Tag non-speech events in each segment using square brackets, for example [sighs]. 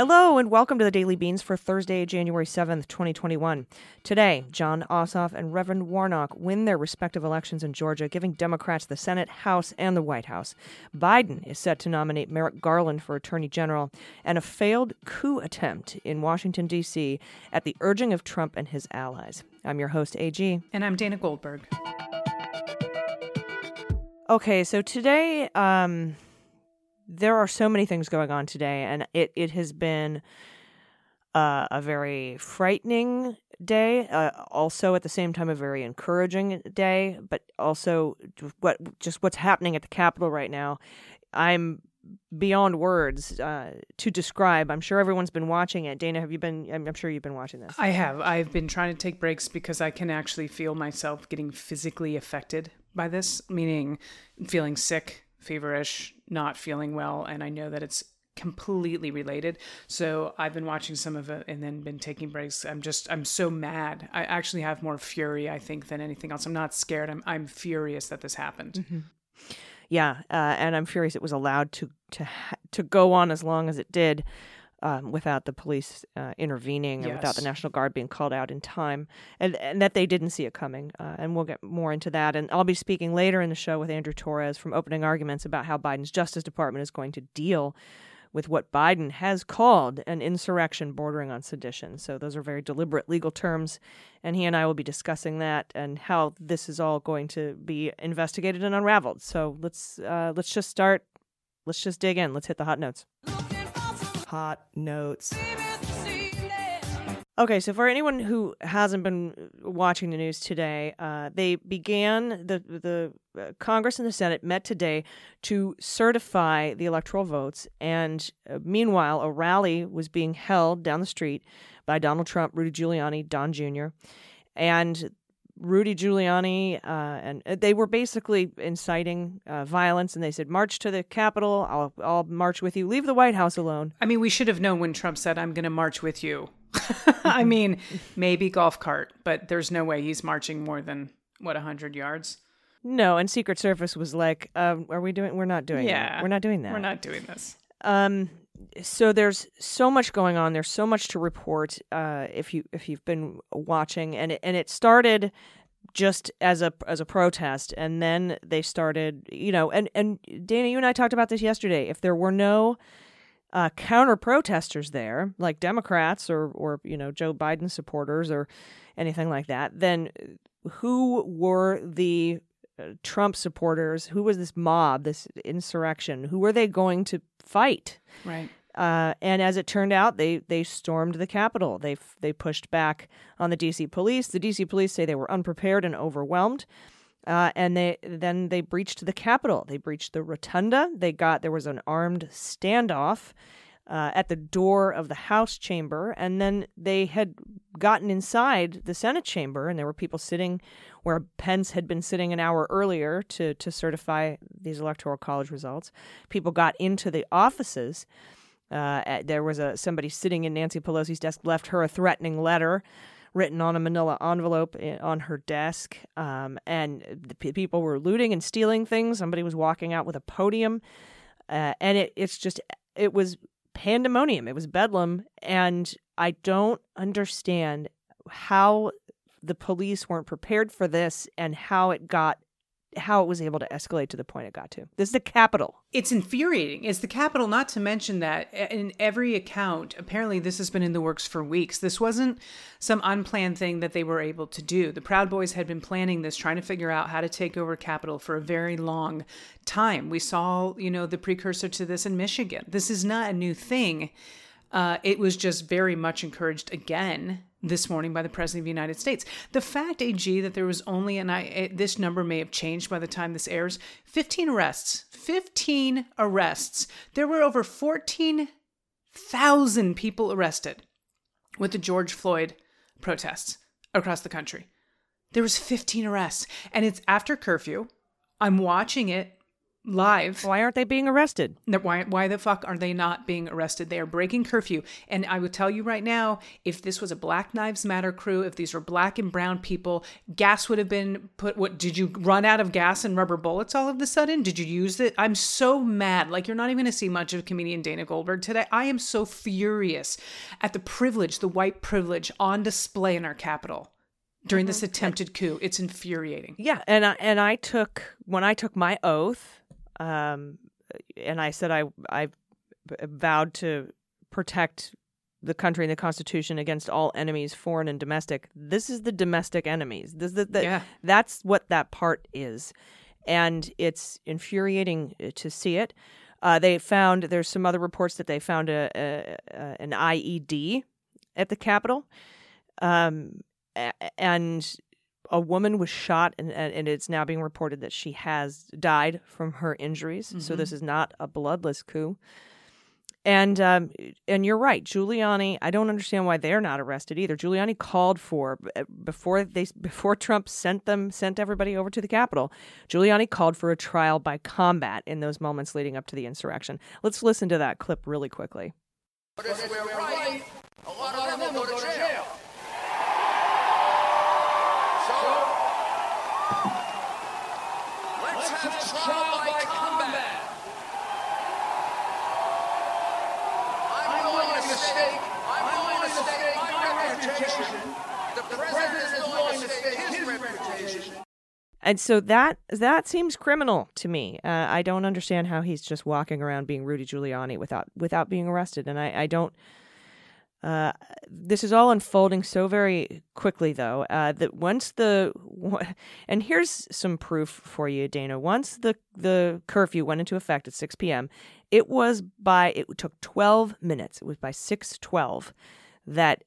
Hello and welcome to the Daily Beans for Thursday, January 7th, 2021. Today, Jon Ossoff and Reverend Warnock win their respective elections in Georgia, giving Democrats the Senate, House, and the White House. Biden is set to nominate Merrick Garland for Attorney General, and a failed coup attempt in Washington, D.C. at the urging of Trump and his allies. I'm your host, AG. And I'm Dana Goldberg. Okay, so today, um, there are so many things going on today, and it, it has been uh, a very frightening day, uh, also at the same time a very encouraging day, but also what just what's happening at the Capitol right now. I'm beyond words uh, to describe. I'm sure everyone's been watching it. Dana, have you been? I'm, I'm sure you've been watching this. I have. I've been trying to take breaks because I can actually feel myself getting physically affected by this, meaning feeling sick, feverish, not feeling well, and I know that it's completely related. So I've been watching some of it and then been taking breaks. I'm just I'm so mad. I actually have more fury, I think, than anything else. I'm not scared. I'm I'm furious that this happened. Yeah, uh, and I'm furious it was allowed to to ha- to go on as long as it did. Um, without the police uh, intervening and without the National Guard being called out in time, and, and that they didn't see it coming. Uh, and we'll get more into that. And I'll be speaking later in the show with Andrew Torrez from Opening Arguments about how Biden's Justice Department is going to deal with what Biden has called an insurrection bordering on sedition. So those are very deliberate legal terms, and he and I will be discussing that and how this is all going to be investigated and unraveled. So let's uh, let's just start. Let's just dig in. Let's hit the hot notes. Hot notes. Okay, so for anyone who hasn't been watching the news today, uh, they began the the uh, Congress and the Senate met today to certify the electoral votes, and uh, meanwhile, a rally was being held down the street by Donald Trump, Rudy Giuliani, Don Jr., and Rudy Giuliani, uh, and uh, they were basically inciting uh, violence, and they said, "March to the Capitol. I'll I'll march with you. Leave the White House alone." I mean, we should have known when Trump said, I'm going to march with you. [laughs] I mean, maybe golf cart, but there's no way he's marching more than, what, 100 yards? No, and Secret Service was like, um, "Are we doing? We're not doing. that. Yeah. we're not doing that. We're not doing this. Um, so there's so much going on. There's so much to report. Uh, if you if you've been watching, and it, and it started just as a as a protest, and then they started, you know, and and Dana, you and I talked about this yesterday. If there were no uh, counter protesters there, like Democrats or or you know Joe Biden supporters or anything like that, then who were the Trump supporters? Who was this mob, this insurrection? Who were they going to fight? Right. Uh, and as it turned out, they they stormed the Capitol. They they pushed back on the D.C. police. The D.C. police say they were unprepared and overwhelmed. Uh, and they then they breached the Capitol. They breached the rotunda. They got there was an armed standoff uh, at the door of the House chamber, and then they had gotten inside the Senate chamber, and there were people sitting where Pence had been sitting an hour earlier to to certify these electoral college results. People got into the offices. Uh, at- there was a somebody sitting in Nancy Pelosi's desk, left her a threatening letter written on a manila envelope on her desk. Um, and the p- people were looting and stealing things. Somebody was walking out with a podium. Uh, and it, it's just, it was pandemonium. It was bedlam. And I don't understand how the police weren't prepared for this and how it got, how it was able to escalate to the point it got to. This is the capital. It's infuriating. It's the capital, not to mention that in every account, apparently this has been in the works for weeks. This wasn't some unplanned thing that they were able to do. The Proud Boys had been planning this, trying to figure out how to take over Capitol for a very long time. We saw, you know, the precursor to this in Michigan. This is not a new thing. Uh, it was just very much encouraged again this morning by the president of the United States. The fact, AG, that there was only, and I this number may have changed by the time this airs, 15 arrests. 15 arrests. There were over 14,000 people arrested with the George Floyd protests. across the country. There was 15 arrests, and it's after curfew. I'm watching it live. Why aren't they being arrested? Why why the fuck are they not being arrested? They are breaking curfew. And I would tell you right now, if this was a Black Lives Matter crew, if these were black and brown people, gas would have been put what did you run out of gas and rubber bullets all of a sudden? Did you use it? I'm so mad. Like you're not even gonna see much of comedian Dana Goldberg today. I am so furious at the privilege, the white privilege on display in our capital during this mm-hmm. attempted coup. It's infuriating. Yeah, and I, and I took when I took my oath, um, and I said I I vowed to protect the country and the Constitution against all enemies, foreign and domestic. This is the domestic enemies. This the, the, Yeah. That's what that part is, and it's infuriating uh, to see it. Uh, they found there's some other reports that they found a, a, a an IED at the Capitol, um, and a woman was shot, and, and and it's now being reported that she has died from her injuries. So this is not a bloodless coup. And um, and you're right, Giuliani. I don't understand why they're not arrested either. Giuliani called for uh, before they before Trump sent them sent everybody over to the Capitol. Giuliani called for a trial by combat in those moments leading up to the insurrection. Let's listen to that clip really quickly. But if we're right, a lot of them will go to jail. So, let's have trial by combat. I'm willing to stake, I'm willing to stake my reputation. The president is willing to stake his reputation. And so that that seems criminal to me. Uh, I don't understand how he's just walking around being Rudy Giuliani without without being arrested. And I, I don't. Uh, this is all unfolding so very quickly, though, uh, that once the and here's some proof for you, Dana. Once the the curfew went into effect at 6 p.m., it was by it took 12 minutes. It was by 6:12 that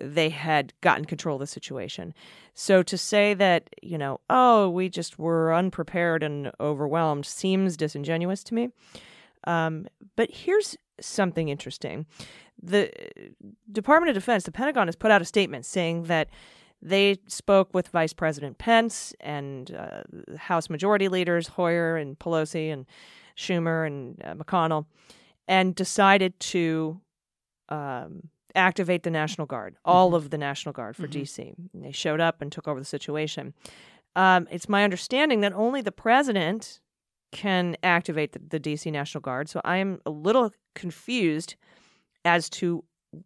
they had gotten control of the situation. So to say that, you know, oh, we just were unprepared and overwhelmed seems disingenuous to me. Um, but here's something interesting. The Department of Defense, the Pentagon, has put out a statement saying that they spoke with Vice President Pence and uh, House Majority Leaders Hoyer and Pelosi and Schumer and uh, McConnell and decided to um, activate the National Guard, all of the National Guard for DC. And they showed up and took over the situation. Um, it's my understanding that only the president can activate the, the DC National Guard. So I am a little confused as to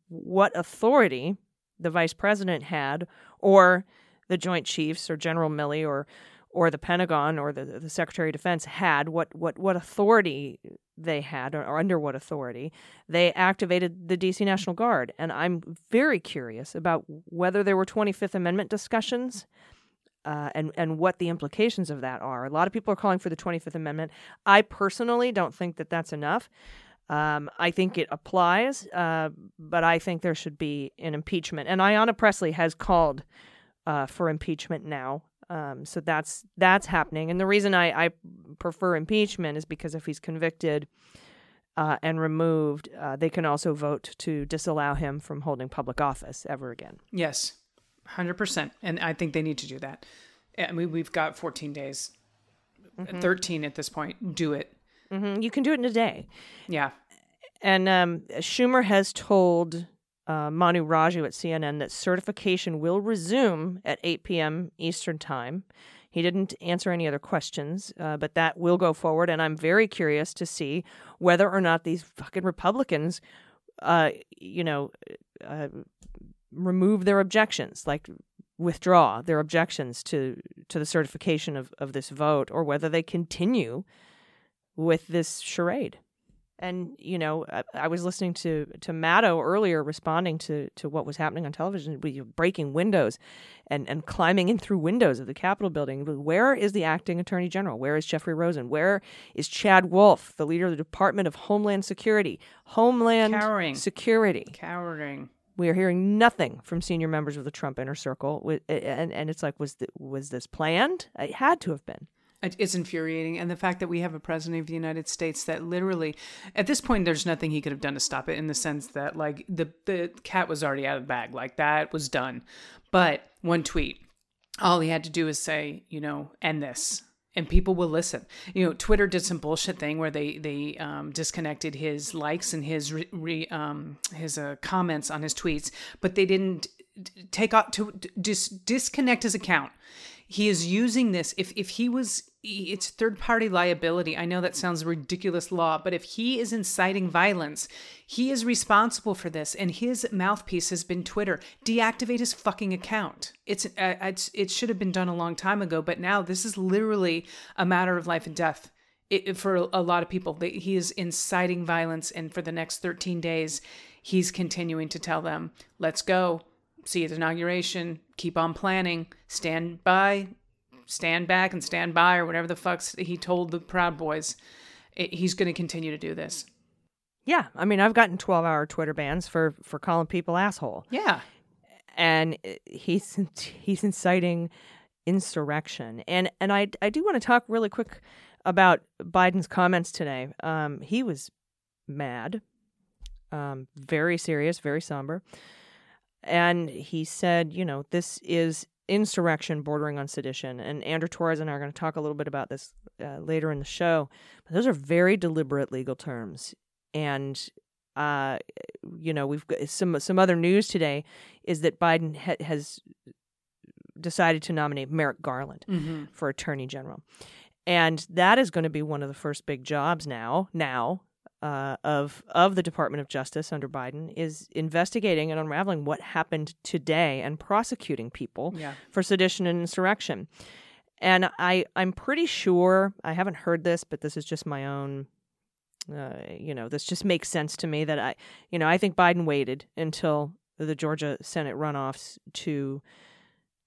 what authority the vice president had, or the Joint Chiefs, or General Milley, or or the Pentagon, or the, the Secretary of Defense had. What what what authority they had, or, or under what authority they activated the DC National Guard? And I'm very curious about whether there were 25th Amendment discussions uh, and and what the implications of that are. A lot of people are calling for the Twenty Fifth Amendment. I personally don't think that that's enough. Um, I think it applies, uh, but I think there should be an impeachment. And Ayanna Pressley has called uh, for impeachment now. Um, so that's that's happening. And the reason I, I prefer impeachment is because if he's convicted uh, and removed, uh, they can also vote to disallow him from holding public office ever again. Yes, hundred percent. And I think they need to do that. I mean, we've got 14 days, 13 at this point. Do it. hmm You can do it in a day. Yeah. And um, Schumer has told uh, Manu Raju at CNN that certification will resume at 8 p.m. Eastern Time. He didn't answer any other questions, uh, but that will go forward. And I'm very curious to see whether or not these fucking Republicans, uh, you know, uh, remove their objections, like withdraw their objections to to the certification of, of this vote, or whether they continue with this charade. And you know, I, I was listening to to Maddow earlier, responding to to what was happening on television, with you breaking windows, and and climbing in through windows of the Capitol building. Where is the acting Attorney General? Where is Jeffrey Rosen? Where is Chad Wolf, the leader of the Department of Homeland Security? Homeland Cowering. Security. Cowering. We are hearing nothing from senior members of the Trump inner circle, and and it's like, was th- was this planned? It had to have been. It- It's infuriating. And the fact that we have a president of the United States that literally, at this point, there's nothing he could have done to stop it in the sense that, like, the, the cat was already out of the bag. Like, that was done. But one tweet. All he had to do is say, you know, end this. And people will listen. You know, Twitter did some bullshit thing where they they um, disconnected his likes and his re, re, um, his uh, comments on his tweets, but they didn't take off to dis- disconnect his account. He is using this. If if he was, it's third party liability. I know that sounds ridiculous law, but if he is inciting violence, he is responsible for this, and his mouthpiece has been Twitter. Deactivate his fucking account. It's, uh, it's it should have been done a long time ago, but now this is literally a matter of life and death. It, for a lot of people, he is inciting violence, and for the next 13 days, he's continuing to tell them, "Let's go, see at inauguration, keep on planning, stand by, stand back, and stand by," or whatever the fuck's he told the Proud Boys. It, he's going to continue to do this. Yeah, I mean, I've gotten 12-hour Twitter bans for for calling people asshole. Yeah, and uh, he's he's inciting insurrection. And and I I do want to talk really quick about Biden's comments today. Um, he was mad, um, very serious, very somber, and he said, you know, this is insurrection bordering on sedition. And Andrew Torrez and I are going to talk a little bit about this uh, later in the show. But those are very deliberate legal terms, and uh, you know, we've got some some other news today is that Biden ha- has decided to nominate Merrick Garland Mm-hmm. for Attorney General, and that is going to be one of the first big jobs now. Now. Uh, of of the Department of Justice under Biden is investigating and unraveling what happened today and prosecuting people yeah. for sedition and insurrection. And I, I'm pretty sure I haven't heard this, but this is just my own. Uh, you know, this just makes sense to me that I, you know, I think Biden waited until the Georgia Senate runoffs to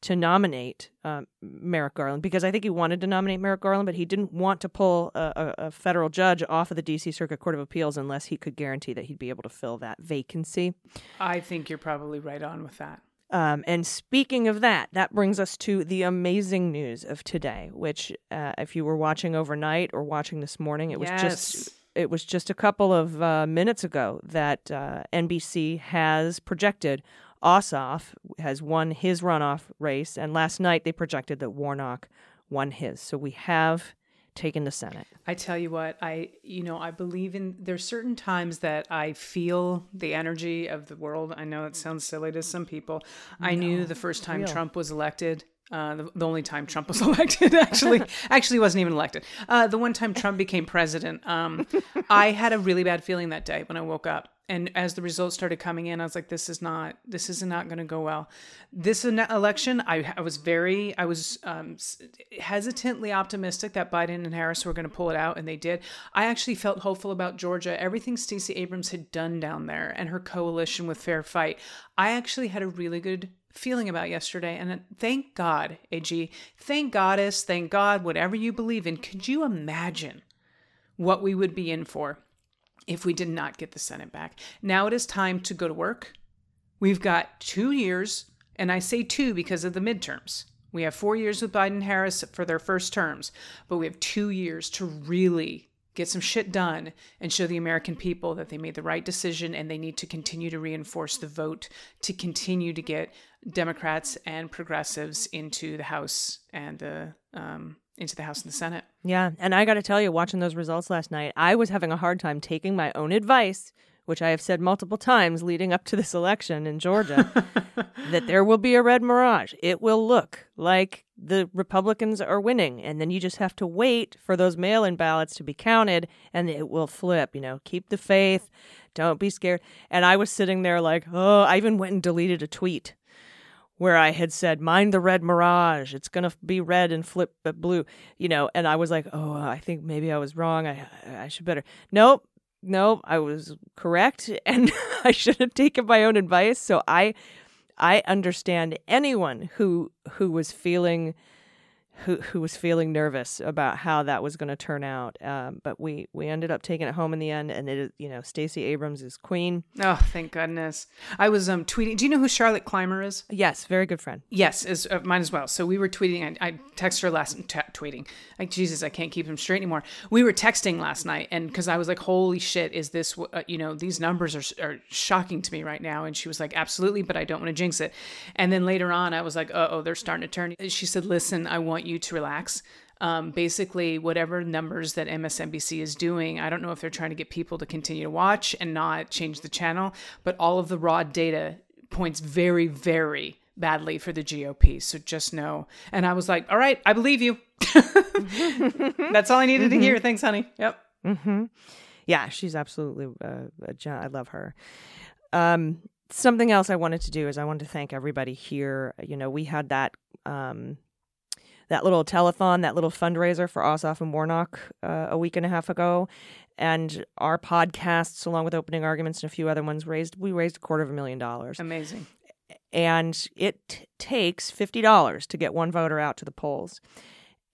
to nominate um, Merrick Garland because I think he wanted to nominate Merrick Garland, but he didn't want to pull a, a, a federal judge off of the D.C. Circuit Court of Appeals unless he could guarantee that he'd be able to fill that vacancy. I think you're probably right on with that. Um, and speaking of that, that brings us to the amazing news of today, which, uh, if you were watching overnight or watching this morning, it was just it was just a couple of uh, minutes ago that uh, NBC has projected Ossoff has won his runoff race, and last night they projected that Warnock won his. So we have taken the Senate. I tell you what, I you know, I believe in there's certain times that I feel the energy of the world. I know it sounds silly to some people. I knew the first time real. Trump was elected, uh, the, the only time Trump was [laughs] elected, actually, [laughs] actually wasn't even elected. Uh, the one time Trump became president, um, I had a really bad feeling that day when I woke up. And as the results started coming in, I was like, "This is not. This is not going to go well." This election, I, I was very, I was um, hesitantly optimistic that Biden and Harris were going to pull it out, and they did. I actually felt hopeful about Georgia. Everything Stacey Abrams had done down there, and her coalition with Fair Fight, I actually had a really good feeling about yesterday. And thank God, AG, thank Goddess, thank God, whatever you believe in. Could you imagine what we would be in for? If we did not get the Senate back. Now it is time to go to work. We've got two years, and I say two because of the midterms. We have four years with Biden Harris for their first terms, but we have two years to really get some shit done and show the American people that they made the right decision and they need to continue to reinforce the vote to continue to get Democrats and progressives into the House and the um, into the House and the Senate. Yeah, and I got to tell you, watching those results last night, I was having a hard time taking my own advice, which I have said multiple times leading up to this election in Georgia, [laughs] that there will be a red mirage. It will look like the Republicans are winning, and then you just have to wait for those mail-in ballots to be counted, and it will flip. You know, keep the faith, don't be scared. And I was sitting there like, oh, I even went and deleted a tweet where I had said, "Mind the red mirage. It's gonna be red and flip blue," you know. And I was like, "Oh, I think maybe I was wrong. I I should better." Nope, nope. I was correct, [laughs] and [laughs] I should have taken my own advice. So I I understand anyone who who was feeling who who was feeling nervous about how that was going to turn out. Um, but we we ended up taking it home in the end, and it is you know Stacey Abrams is queen. Oh, thank goodness. I was um tweeting. Do you know who Charlotte Clymer is? Yes, very good friend. Yes, is uh, mine as well. So we were tweeting. I, I texted her last t- tweeting. Like Jesus, I can't keep them straight anymore. We were texting last night, and because I was like, "Holy shit, is this? Uh, you know, these numbers are are shocking to me right now." And she was like, "Absolutely, but I don't want to jinx it." And then later on, I was like, "Uh oh, they're starting to turn." She said, "Listen, I want you to relax." Um, basically, whatever numbers that MSNBC is doing, I don't know if they're trying to get people to continue to watch and not change the channel, but all of the raw data points very, very badly for the GOP. So just know. And I was like, all right, I believe you. [laughs] That's all I needed to hear. Thanks, honey. Yep. Yeah, she's absolutely uh, a gen- I love her. Um, something else I wanted to do is I wanted to thank everybody here. You know, we had that um, that little telethon, that little fundraiser for Ossoff and Warnock uh, a week and a half ago, and our podcasts, along with opening arguments and a few other ones, raised we raised a quarter of a million dollars. Amazing. and it t- takes $50 to get one voter out to the polls.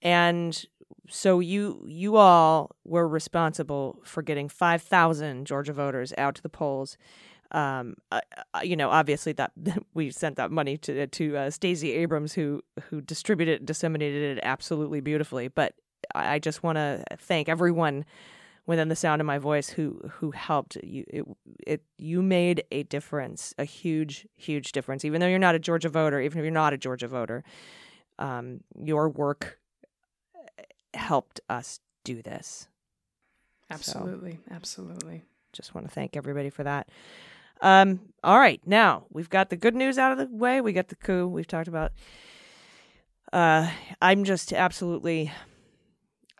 And so you you all were responsible for getting 5000 georgia voters out to the polls um uh, you know obviously that [laughs] we sent that money to to uh, Stacey Abrams who who distributed and disseminated it absolutely beautifully but I just want to thank everyone within the sound of my voice who who helped you it, it you made a difference a huge huge difference even though you're not a Georgia voter even if you're not a Georgia voter um your work helped us do this Absolutely. Absolutely. just want to thank everybody for that um all right now we've got the good news out of the way. We got the coup. We've talked about uh i'm just absolutely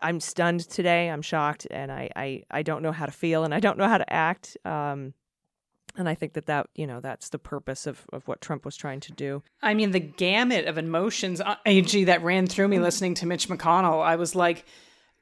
i'm stunned today. I'm shocked and i i, I don't know how to feel and i don't know how to act. Um and i think that that you know that's the purpose of of what trump was trying to do. I mean, the gamut of emotions, uh, AG, that ran through me listening to Mitch McConnell. I was like,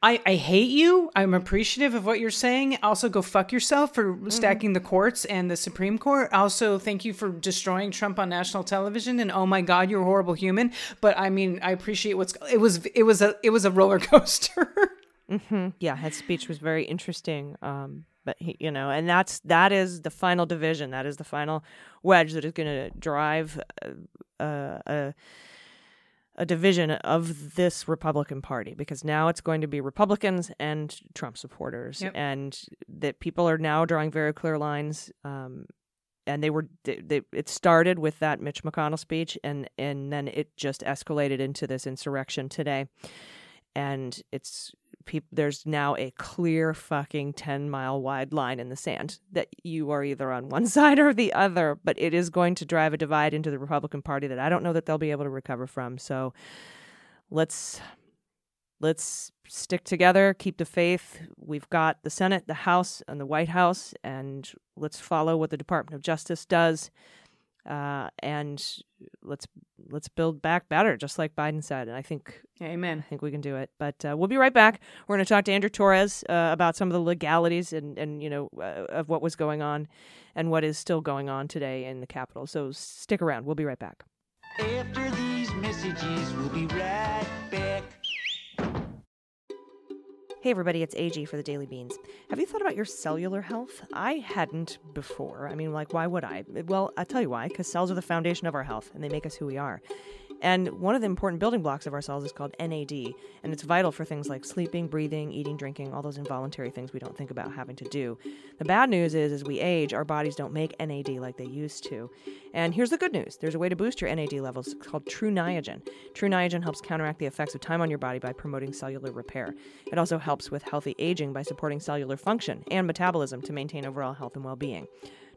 I, I hate you. I'm appreciative of what you're saying. Also, go fuck yourself for stacking the courts and the Supreme Court. Also, thank you for destroying Trump on national television. And oh my God, you're a horrible human. But I mean, I appreciate what's. It was it was a it was a roller [laughs] coaster. mm-hmm. yeah his speech was very interesting um but he, you know and that's that is the final division that is the final wedge that is going to drive uh, uh, a a division of this Republican Party because now it's going to be Republicans and Trump supporters, Yep. and that people are now drawing very clear lines. Um, and they were they, they, it started with that Mitch McConnell speech, and and then it just escalated into this insurrection today, and it's people. There's now a clear fucking ten mile wide line in the sand that you are either on one [laughs] side or the other, but it is going to drive a divide into the Republican Party that I don't know that they'll be able to recover from. So let's let's stick together, keep the faith. We've got the Senate, the House, and the White House, and let's follow what the Department of Justice does. Uh, and let's let's build back better, just like Biden said. And I think Amen. I think we can do it. But uh, we'll be right back. We're going to talk to Andrew Torrez uh, about some of the legalities and, and you know uh, of what was going on and what is still going on today in the Capitol. So stick around. We'll be right back. After these messages, we'll be right Hey everybody, it's AG for the Daily Beans. Have you thought about your cellular health? I hadn't before. I mean, like, why would I? Well, I'll tell you why. Because cells are the foundation of our health, and they make us who we are. And one of the important building blocks of our cells is called NAD, and it's vital for things like sleeping, breathing, eating, drinking, all those involuntary things we don't think about having to do. The bad news is, as we age, our bodies don't make NAD like they used to. And here's the good news there's a way to boost your NAD levels it's called Tru Niagen. Tru Niagen helps counteract the effects of time on your body by promoting cellular repair. It also helps with healthy aging by supporting cellular function and metabolism to maintain overall health and well being.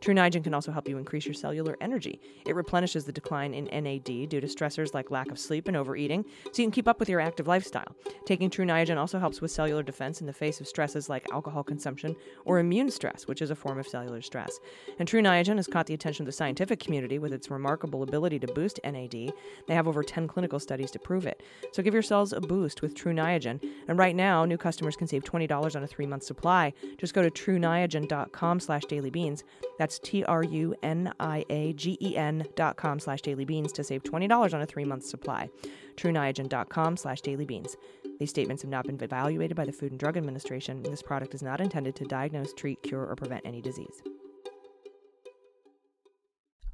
Tru Niagen can also help you increase your cellular energy. It replenishes the decline in NAD due to stressors like lack of sleep and overeating, so you can keep up with your active lifestyle. Taking Tru Niagen also helps with cellular defense in the face of stresses like alcohol consumption or immune stress, which is a form of cellular stress. And Tru Niagen has caught the attention of the scientific community with its remarkable ability to boost NAD. They have over 10 clinical studies to prove it. So give your cells a boost with Tru Niagen. And right now, new customers can save $20 on a three-month supply. Just go to truniagen.com slash dailybeans. That's That's T R U N I A G E N dot com slash daily beans to save $20 on a three month supply. TruNiagen.com slash daily beans. These statements have not been evaluated by the Food and Drug Administration, and this product is not intended to diagnose, treat, cure, or prevent any disease.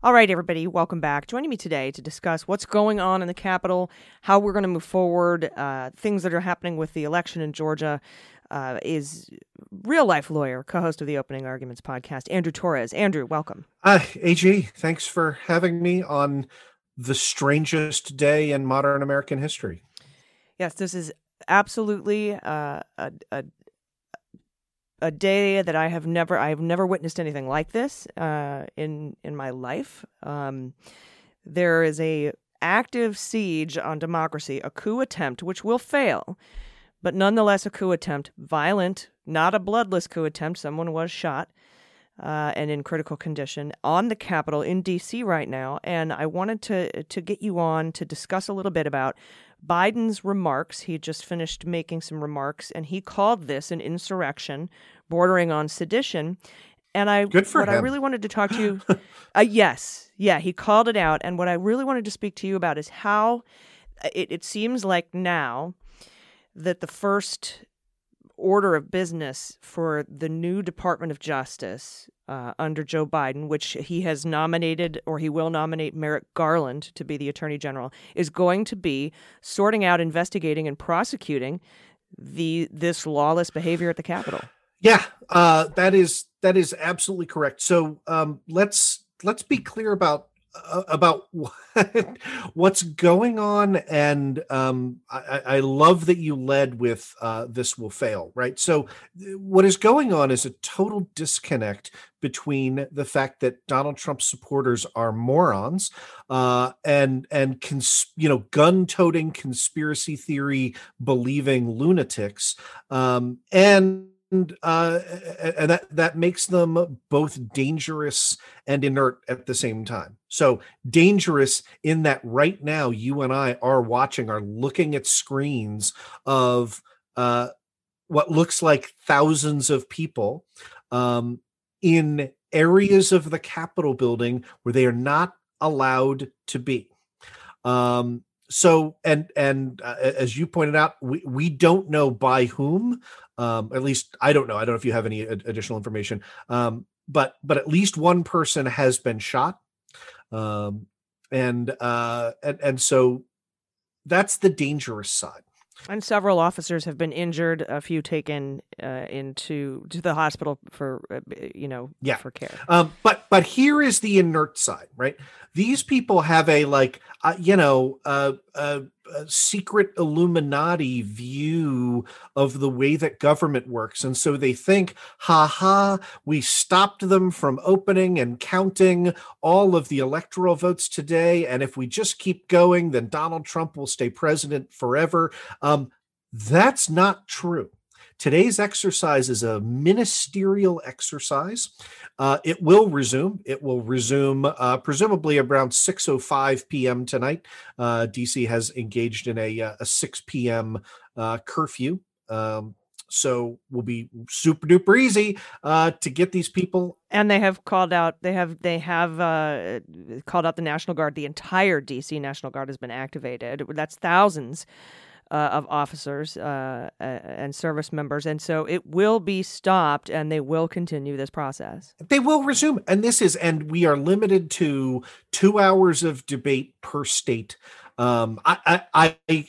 All right, everybody, welcome back. Joining me today to discuss what's going on in the Capitol, how we're going to move forward, uh, things that are happening with the election in Georgia, uh, is real life lawyer, co host of the Opening Arguments podcast, Andrew Torrez. Andrew, welcome. Uh, AG, thanks for having me on the strangest day in modern American history. Yes, this is absolutely uh, a, a a day that I have never I have never witnessed anything like this uh, in in my life. Um, there is a active siege on democracy, a coup attempt which will fail, but nonetheless a coup attempt, violent, not a bloodless coup attempt. Someone was shot. Uh, and in critical condition on the Capitol in D.C. right now, and I wanted to to get you on to discuss a little bit about Biden's remarks. He just finished making some remarks, and he called this an insurrection bordering on sedition. And I, Good for what I really wanted to talk to you, [laughs] uh, yes, yeah, he called it out. And what I really wanted to speak to you about is how uh, it, it seems like now that the first order of business for the new Department of Justice uh, under Joe Biden, which he has nominated or he will nominate Merrick Garland to be the Attorney General, is going to be sorting out, investigating, and prosecuting the this lawless behavior at the Capitol. Yeah, uh, that is that is absolutely correct. So um, let's let's be clear about about [laughs] what, what's going on, and um, I, I love that you led with uh, "this will fail." Right. So what is going on is a total disconnect between the fact that Donald Trump supporters are morons uh, and and cons- you know gun-toting conspiracy theory believing lunatics um, and and uh, and that that makes them both dangerous and inert at the same time. So dangerous in that right now you and I are watching, are looking at screens of uh, what looks like thousands of people um, in areas of the Capitol building where they are not allowed to be. Um, so and and uh, as you pointed out, we we don't know by whom um at least i don't know i don't know if you have any ad- additional information um but but at least one person has been shot um and uh and, and so that's the dangerous side And several officers have been injured. A few taken uh, into to the hospital for uh, you know Yeah. for care. um but but here is the inert side right these people have a like uh, you know uh, uh, secret illuminati view of the way that government works. And so they think ha ha we stopped them from opening and counting all of the electoral votes today and if we just keep going then donald trump will stay president forever. Um that's not true Today's exercise is a ministerial exercise. Uh, it will resume. It will resume uh, presumably around 6:05 p.m. tonight. Uh, DC has engaged in a, uh, a 6 p.m. Uh, curfew. Um, so will be super duper easy uh, to get these people. And they have called out. They have they have uh, called out the National Guard. The entire DC National Guard has been activated. That's thousands uh, of officers uh, and service members, and so it will be stopped, and they will continue this process. They will resume, and this is, and we are limited to two hours of debate per state. Um, I, I, I,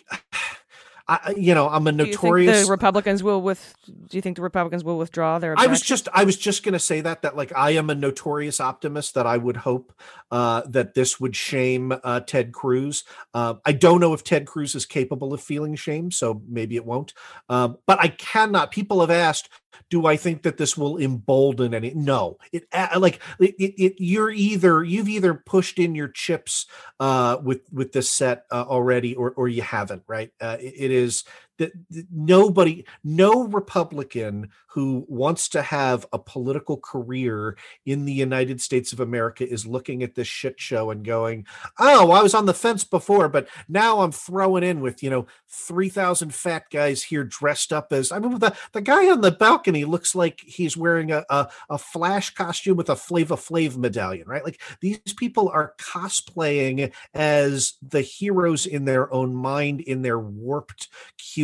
I you know, I'm a Do you think notorious. the Republicans will with? Do you think the Republicans will withdraw their? I was just I was just going to say that that like I am a notorious optimist that I would hope uh, that this would shame uh, Ted Cruz. Uh, I don't know if Ted Cruz is capable of feeling shame, so maybe it won't. Um, but I cannot. People have asked, do I think that this will embolden any? No, it like it, it, it you're either you've either pushed in your chips uh, with with this set uh, already or or you haven't. Right? Uh, it- it is that nobody, no Republican who wants to have a political career in the United States of America is looking at this shit show and going, "Oh, I was on the fence before, but now I'm throwing in with you know three thousand fat guys here dressed up as." I mean, the the guy on the balcony looks like he's wearing a a, a flash costume with a Flava Flav medallion, right? Like these people are cosplaying as the heroes in their own mind in their warped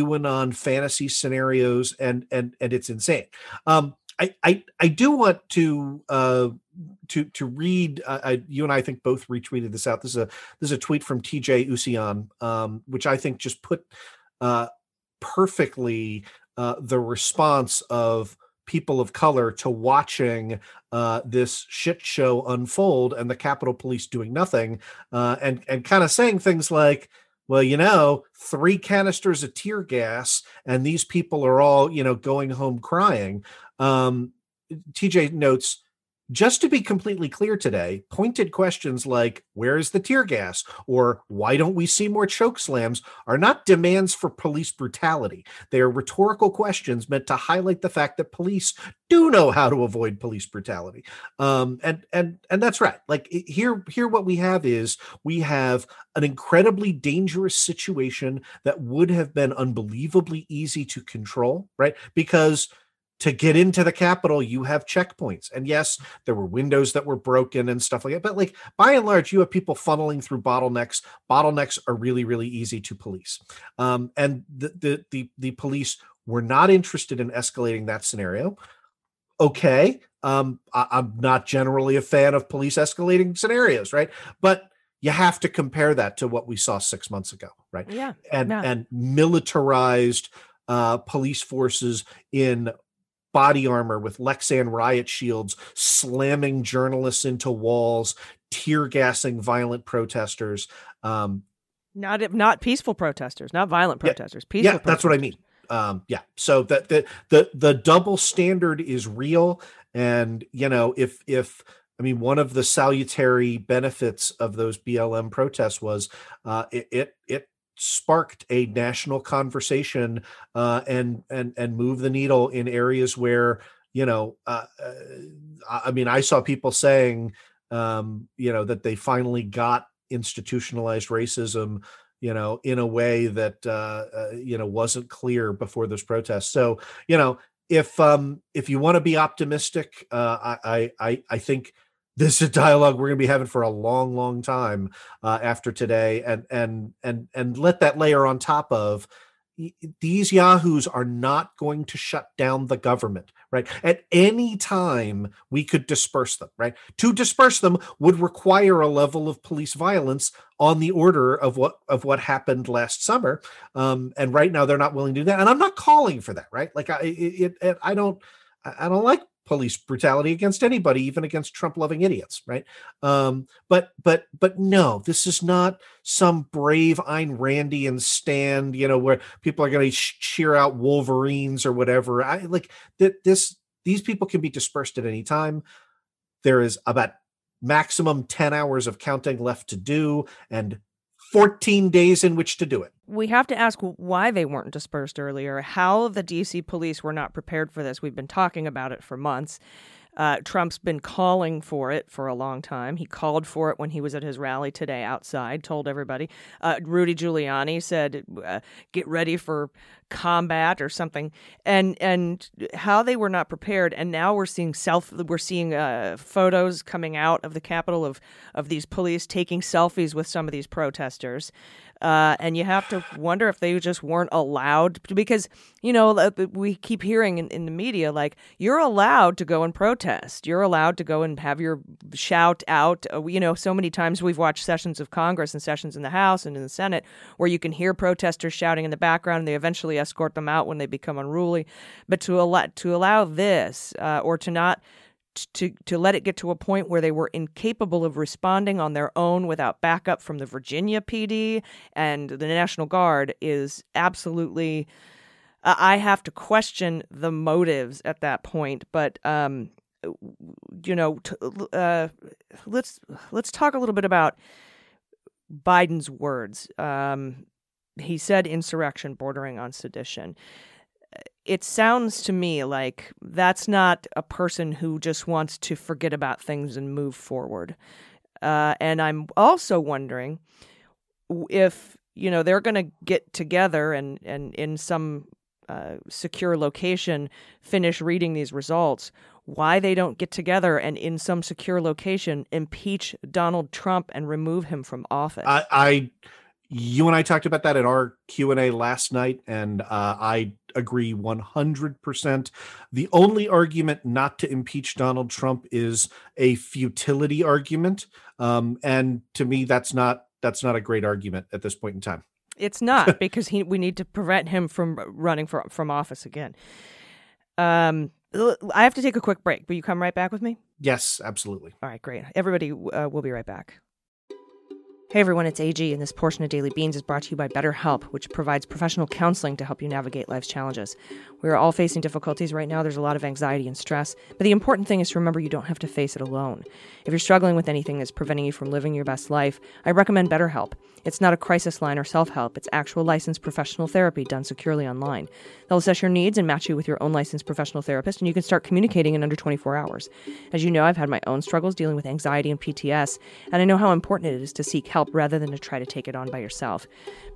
QAnon fantasy scenarios, and and and it's insane. Um, I, I I do want to uh, to to read. Uh, I, you and I think both retweeted this out. This is a this is a tweet from TJ Usian, um, which I think just put uh, perfectly uh, the response of people of color to watching uh, this shit show unfold and the Capitol Police doing nothing uh, and and kind of saying things like, well, you know, three canisters of tear gas and these people are all you know going home crying. Um, TJ notes. Just to be completely clear today, pointed questions like, where is the tear gas? Or why don't we see more choke slams are not demands for police brutality. They are rhetorical questions meant to highlight the fact that police do know how to avoid police brutality. Um, and and and that's right. Like here, here what we have is we have an incredibly dangerous situation that would have been unbelievably easy to control, right? Because to get into the Capitol you have checkpoints. And yes, there were windows that were broken and stuff like that. But like by and large, you have people funneling through bottlenecks. Bottlenecks are really, really easy to police. Um, and the, the the the police were not interested in escalating that scenario. Okay. Um, I, I'm not generally a fan of police escalating scenarios, right? But you have to compare that to what we saw six months ago, right? Yeah. and Yeah. and militarized uh, police forces in body armor with Lexan riot shields, slamming journalists into walls, tear gassing violent protesters. Um, Not not peaceful protesters, not violent Yeah. protesters. Peaceful. yeah, that's what I mean. Um, yeah, so that the the the double standard is real, and you know if if I mean one of the salutary benefits of those BLM protests was uh, it it it sparked a national conversation uh, and and and move the needle in areas where you know uh, uh, I mean I saw people saying um, you know that they finally got institutionalized racism you know in a way that uh, uh you know wasn't clear before those protests so you know if um if you want to be optimistic uh I i i think this is a dialogue we're going to be having for a long long time uh after today and and and and let that layer on top of these yahoos are not going to shut down the government right? At any time we could disperse them right? To disperse them would require a level of police violence on the order of what of what happened last summer um and right now they're not willing to do that and i'm not calling for that right? Like i it, it i don't I don't like police brutality against anybody even against trump loving idiots right um but but but no this is not some brave Ayn Randian stand, you know, where people are going to cheer out Wolverines or whatever. I like that. This these people can be dispersed at any time. There is about maximum ten hours of counting left to do, and fourteen days in which to do it. we have to ask why they weren't dispersed earlier, how the DC police were not prepared for this. We've been talking about it for months. Uh, Trump's been calling for it for a long time. He called for it when he was at his rally today outside, told everybody. Uh, Rudy Giuliani said, uh, get ready for combat or something. And and how they were not prepared. And now we're seeing self we're seeing uh, photos coming out of the Capitol of, of these police taking selfies with some of these protesters. Uh, and you have to wonder if they just weren't allowed because you know we keep hearing in, in the media like you're allowed to go and protest you're allowed to go and have your shout out. Uh, you know so many times we've watched sessions of congress and sessions in the house and in the senate where you can hear protesters shouting in the background and they eventually escort them out when they become unruly. But to allow to allow this uh, or to not to to let it get to a point where they were incapable of responding on their own without backup from the Virginia PD and the National Guard is absolutely uh, I have to question the motives at that point. But um you know t- uh, let's let's talk a little bit about Biden's words um he said insurrection bordering on sedition. It sounds to me like that's not a person who just wants to forget about things and move forward. Uh, and I'm also wondering if you know they're going to get together and and in some uh, secure location finish reading these results why they don't get together and in some secure location impeach Donald Trump and remove him from office. I, I you and I talked about that in our Q and A last night, and uh, I agree one hundred percent. The only argument not to impeach Donald Trump is a futility argument, um, and to me, that's not that's not a great argument at this point in time. It's not [laughs] because he we need to prevent him from running for from office again. Um, I have to take a quick break. Will you come right back with me? Yes, absolutely. All right, great. Everybody, uh, we'll be right back. Hey everyone, it's AG, and this portion of Daily Beans is brought to you by BetterHelp, which provides professional counseling to help you navigate life's challenges. We are all facing difficulties right now. There's a lot of anxiety and stress, but the important thing is to remember you don't have to face it alone. If you're struggling with anything that's preventing you from living your best life, I recommend BetterHelp. It's not a crisis line or self help, it's actual licensed professional therapy done securely online. They'll assess your needs and match you with your own licensed professional therapist, and you can start communicating in under 24 hours. As you know, I've had my own struggles dealing with anxiety and PTS, and I know how important it is to seek help rather than to try to take it on by yourself.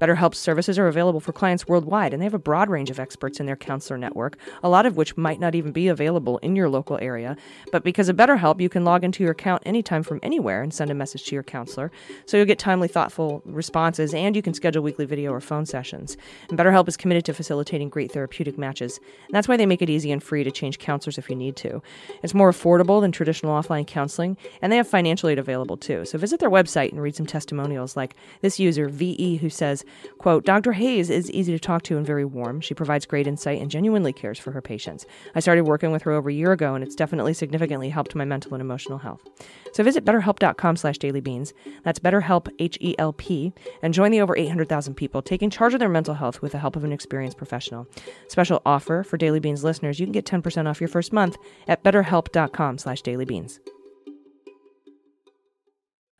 BetterHelp's services are available for clients worldwide, and they have a broad range of experts in their counselor network, a lot of which might not even be available in your local area. But because of BetterHelp, you can log into your account anytime from anywhere and send a message to your counselor, so you'll get timely, thoughtful responses, and you can schedule weekly video or phone sessions. And BetterHelp is committed to facilitating great therapeutic matches, and that's why they make it easy and free to change counselors if you need to. It's more affordable than traditional offline counseling, and they have financial aid available too. So visit their website and read some testimonials like this user, VE, who says, quote, Dr. Hayes is easy to talk to and very warm. She provides great insight and genuinely cares for her patients. I started working with her over a year ago, and it's definitely significantly helped my mental and emotional health. So visit betterhelp.com slash dailybeans. That's betterhelp, H-E-L-P, and join the over 800,000 people taking charge of their mental health with the help of an experienced professional. Special offer for Daily Beans listeners, you can get 10% off your first month at betterhelp.com slash dailybeans.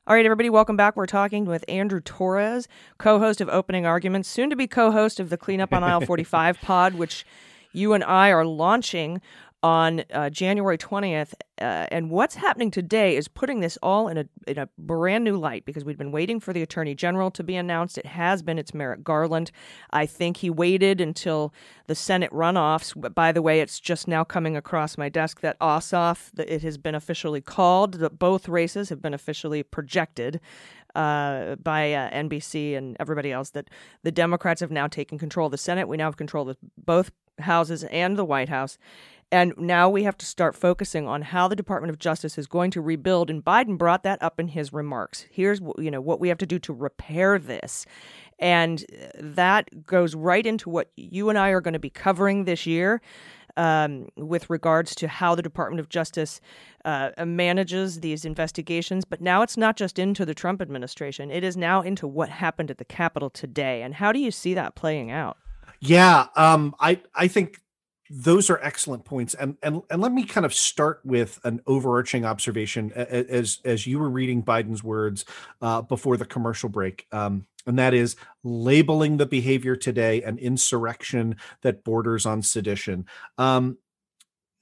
All right, everybody, welcome back. We're talking with Andrew Torrez, co host of Opening Arguments, soon to be co host of the Cleanup on Aisle 45 [laughs] pod, which you and I are launching on uh, January 20th. Uh, and what's happening today is putting this all in a, in a brand new light because we've been waiting for the Attorney General to be announced. It has been. It's Merrick Garland. I think he waited until the Senate runoffs. By the way, it's just now coming across my desk that Ossoff, that it has been officially called, that both races have been officially projected uh, by uh, NBC and everybody else that the Democrats have now taken control of the Senate. We now have control of both houses and the White House. And now we have to start focusing on how the Department of Justice is going to rebuild. And Biden brought that up in his remarks. Here's you know what we have to do to repair this. And that goes right into what you and I are going to be covering this year um, with regards to how the Department of Justice uh, manages these investigations. But now it's not just into the Trump administration, it is now into what happened at the Capitol today. And how do you see that playing out? Yeah, um, I I think those are excellent points, and and and let me kind of start with an overarching observation as as you were reading Biden's words uh, before the commercial break, um, and that is labeling the behavior today an insurrection that borders on sedition. Um,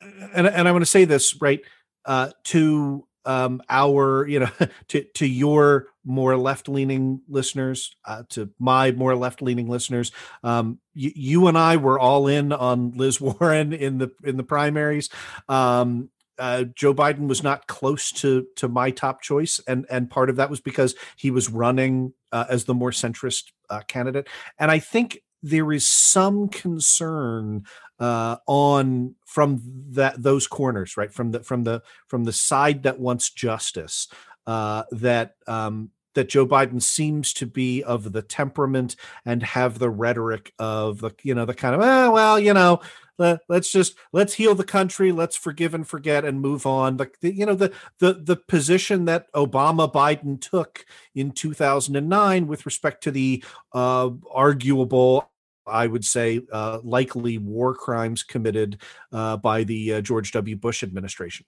and and I want to say this right uh, to um, our you know [laughs] to to your more left leaning listeners, uh, to my more left leaning listeners. Um, you, you and I were all in on Liz [laughs] Warren in the in the primaries. Um, uh, Joe Biden was not close to to my top choice, and and part of that was because he was running uh, as the more centrist uh, candidate, and I think there is some concern uh, on from that those corners, right from the from the from the side that wants justice, uh, that um, that Joe Biden seems to be of the temperament and have the rhetoric of the you know the kind of oh, well you know let, us just let's heal the country let's forgive and forget and move on the, the, you know the the the position that obama biden took in 2009 with respect to the uh arguable I would say uh, likely war crimes committed uh, by the uh, George W. Bush administration.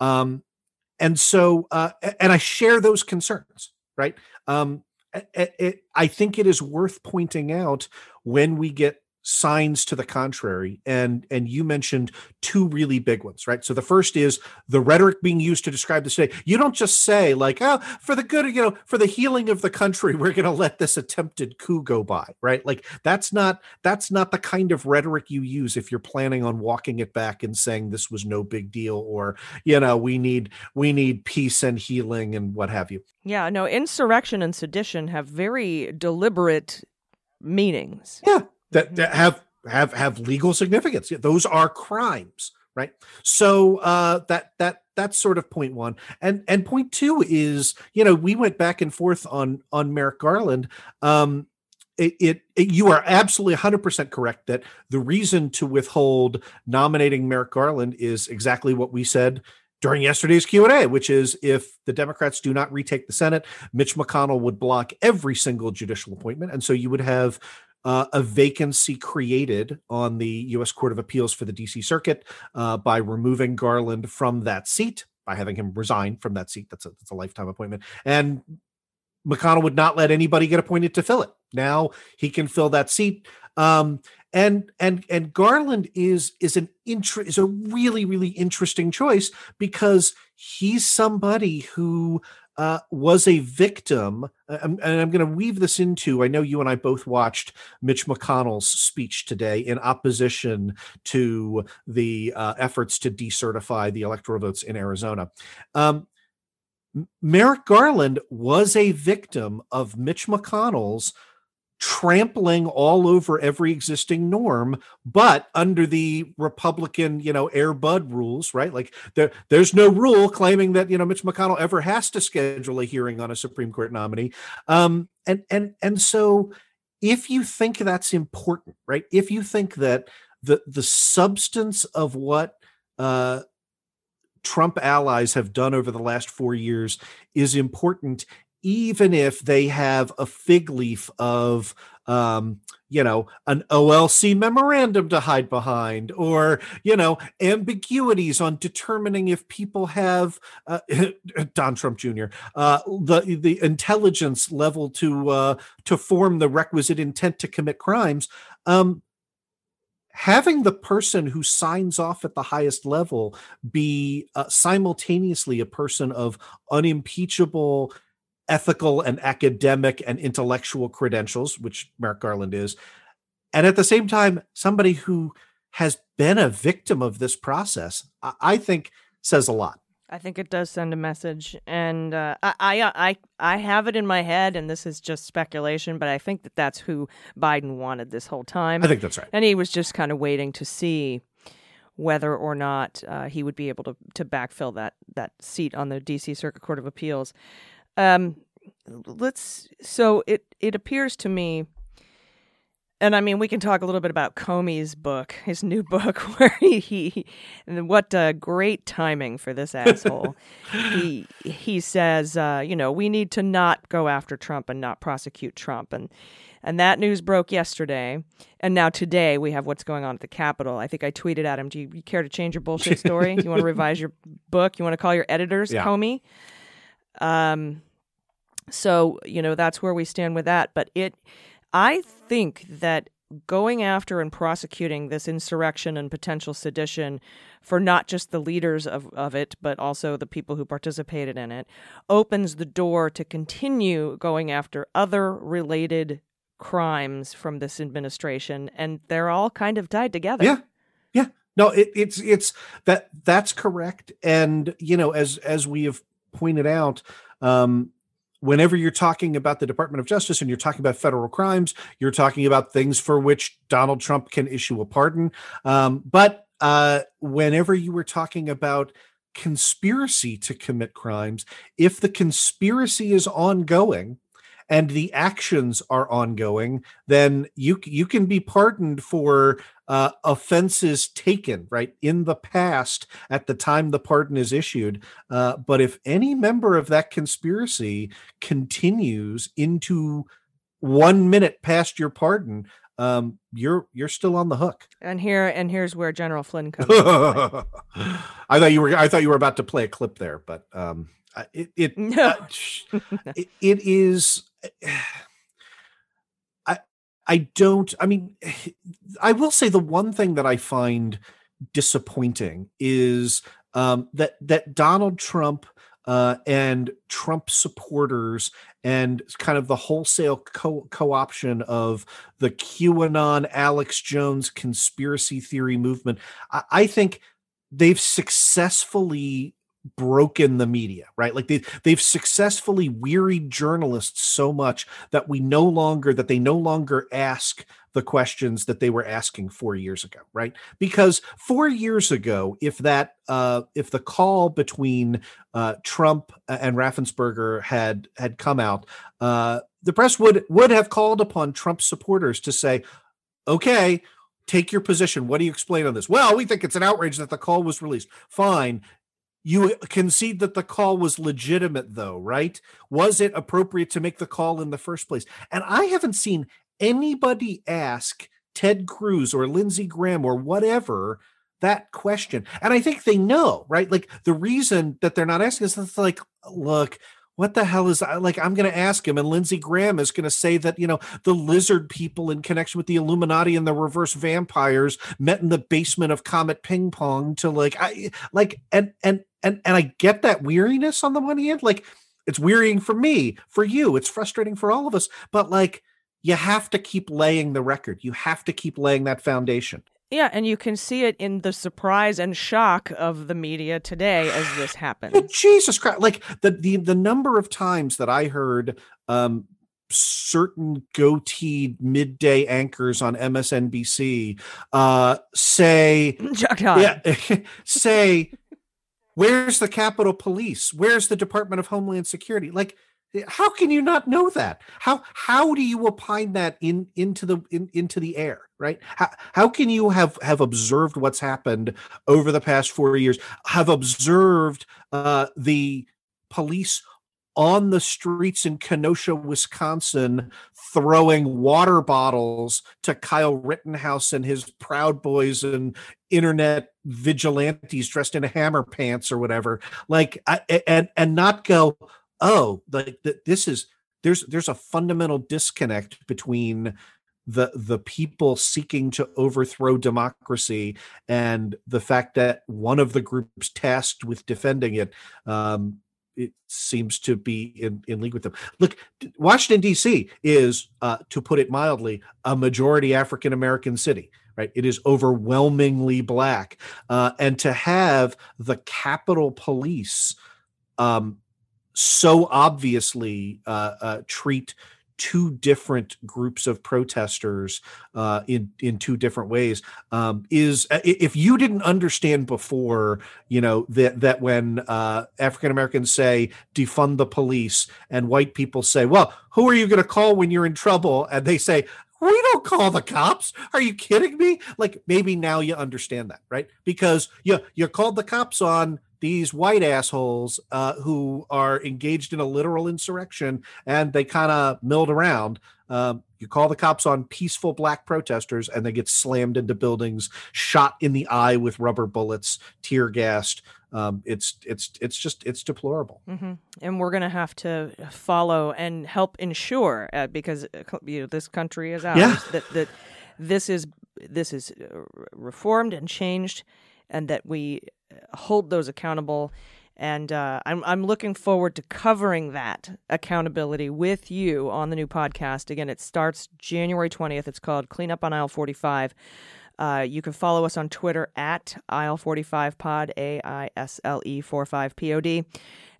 Um, and so, uh, and I share those concerns, right? Um, a- it, I think it is worth pointing out when we get signs to the contrary and and you mentioned two really big ones right? So the first is the rhetoric being used to describe this day. You don't just say like oh for the good you know for the healing of the country [laughs] we're going to let this attempted coup go by right? Like that's not that's not the kind of rhetoric you use if you're planning on walking it back and saying this was no big deal or you know we need we need peace and healing and what have you. Yeah, no, insurrection and sedition have very deliberate meanings. yeah that, that have have have legal significance. Those are crimes right? So uh that that that's sort of point one. And and point two is you know we went back and forth on on merrick garland. Um it, it, it you are absolutely 100% correct that the reason to withhold nominating merrick garland is exactly what we said during yesterday's q&a which is if the democrats do not retake the senate mitch mcconnell would block every single judicial appointment. And so you would have uh, a vacancy created on the U.S. Court of Appeals for the D.C. Circuit uh, by removing Garland from that seat, by having him resign from that seat. That's a, that's a lifetime appointment. And McConnell would not let anybody get appointed to fill it. Now he can fill that seat. Um, and and and Garland is is an inter- is a really really interesting choice because he's somebody who uh, was a victim, uh, and I'm going to weave this into. I know you and I both watched Mitch McConnell's speech today in opposition to the uh, efforts to decertify the electoral votes in Arizona. Um, Merrick Garland was a victim of Mitch McConnell's trampling all over every existing norm but under the republican you know air bud rules right? Like there there's no rule claiming that you know mitch mcconnell ever has to schedule a hearing on a supreme court nominee. Um and and and so if you think that's important right? If you think that the the substance of what uh Trump allies have done over the last four years is important, even if they have a fig leaf of, um, you know, an OLC memorandum to hide behind, or you know, ambiguities on determining if people have uh, [laughs] Don Trump Jr. Uh, the the intelligence level to uh, to form the requisite intent to commit crimes. Um, having the person who signs off at the highest level be uh, simultaneously a person of unimpeachable ethical and academic and intellectual credentials, which Merrick Garland is, and at the same time, somebody who has been a victim of this process, I, I think says a lot. I think it does send a message, and uh, I, I I I have it in my head, and this is just speculation, but I think that that's who Biden wanted this whole time. I think that's right. and he was just kind of waiting to see whether or not uh, he would be able to to backfill that that seat on the D.C. Circuit Court of Appeals. Um, let's. So it it appears to me. And I mean, we can talk a little bit about Comey's book, his new [laughs] book, where he, he and what uh, great timing for this [laughs] asshole. he he says, uh, you know, we need to not go after Trump and not prosecute Trump, and and that news broke yesterday, and now today we have what's going on at the Capitol. I think I tweeted at him, "Do you, you care to change your bullshit story? you want to [laughs] revise your book? You want to call your editors, Yeah. Comey?" Um, so you know that's where we stand with that. But it, I think that going after and prosecuting this insurrection and potential sedition for not just the leaders of, of it, but also the people who participated in it, opens the door to continue going after other related crimes from this administration. And they're all kind of tied together. Yeah. Yeah. No, it, it's it's that that's correct. And you know, as as we have pointed out, um, whenever you're talking about the Department of Justice and you're talking about federal crimes, you're talking about things for which Donald Trump can issue a pardon. Um, but uh, whenever you were talking about conspiracy to commit crimes, if the conspiracy is ongoing and the actions are ongoing, then you you can be pardoned for uh, offenses taken right in the past at the time the pardon is issued. Uh, but if any member of that conspiracy continues into one minute past your pardon, um, you're you're still on the hook. And here and here's where General Flynn comes. [laughs] I thought you were I thought you were about to play a clip there, but um, Uh, It it, [laughs] uh, it it is. [sighs] I I don't. I mean, [sighs] I will say the one thing that I find disappointing is um, that that Donald Trump uh, and Trump supporters and kind of the wholesale co- co-option of the QAnon Alex Jones conspiracy theory movement. I, I think they've successfully broken the media right? Like they they've successfully wearied journalists so much that we no longer that they no longer ask the questions that they were asking 4 years ago right? Because 4 years ago if that uh if the call between uh Trump and Raffensperger had had come out uh the press would would have called upon Trump supporters to say okay take your position. What do you explain on this? Well we think it's an outrage that the call was released. Fine you concede that the call was legitimate, though, right? Was it appropriate to make the call in the first place? And I haven't seen anybody ask Ted Cruz or Lindsey Graham or whatever that question. And I think they know, right? Like the reason that they're not asking is that like, look, what the hell is like i'm going to ask him and lindsey graham is going to say that you know the lizard people in connection with the illuminati and the reverse vampires met in the basement of comet ping pong to like i like and and and and i get that weariness on the one hand like it's wearying for me for you it's frustrating for all of us but like you have to keep laying the record you have to keep laying that foundation Yeah, and you can see it in the surprise and shock of the media today as this [sighs] happens. Jesus Christ! Like the the the number of times that I heard um certain goateed midday anchors on MSNBC uh say [laughs] yeah [laughs] say where's the Capitol Police? Where's the Department of Homeland Security? Like how can you not know that? How how do you opine that in into the in, into the air, right? How how can you have have observed what's happened over the past 4 years? Have observed uh the police on the streets in Kenosha, Wisconsin, throwing water bottles to Kyle Rittenhouse and his Proud Boys and internet vigilantes dressed in hammer pants or whatever. Like, and and not go, oh, like th- this is there's there's a fundamental disconnect between the the people seeking to overthrow democracy and the fact that one of the groups tasked with defending it um, it seems to be in, in league with them. Look, Washington D.C. is, uh, to put it mildly, a majority African American city. Right, it is overwhelmingly black, uh, and to have the Capitol Police um, so obviously uh, uh, treat two different groups of protesters uh, in in two different ways um, is if you didn't understand before you know that that when uh, African Americans say defund the police and white people say well who are you going to call when you're in trouble? and they say we don't call the cops. Are you kidding me? Like maybe now you understand that right? Because you you called the cops on these white assholes uh, who are engaged in a literal insurrection and they kind of milled around. Um, you call the cops on peaceful black protesters and they get slammed into buildings, shot in the eye with rubber bullets, tear gassed. Um, it's it's it's just it's deplorable. hmm And we're going to have to follow and help ensure, uh, because uh, you know, this country is ours, Yeah. that, that this is this is uh, reformed and changed, and that we uh, hold those accountable. And uh, I'm I'm looking forward to covering that accountability with you on the new podcast. Again, it starts January 20th. It's called Clean Up on Aisle 45. Uh, you can follow us on Twitter at aisle 45 pod, A I S L E 45 P O D.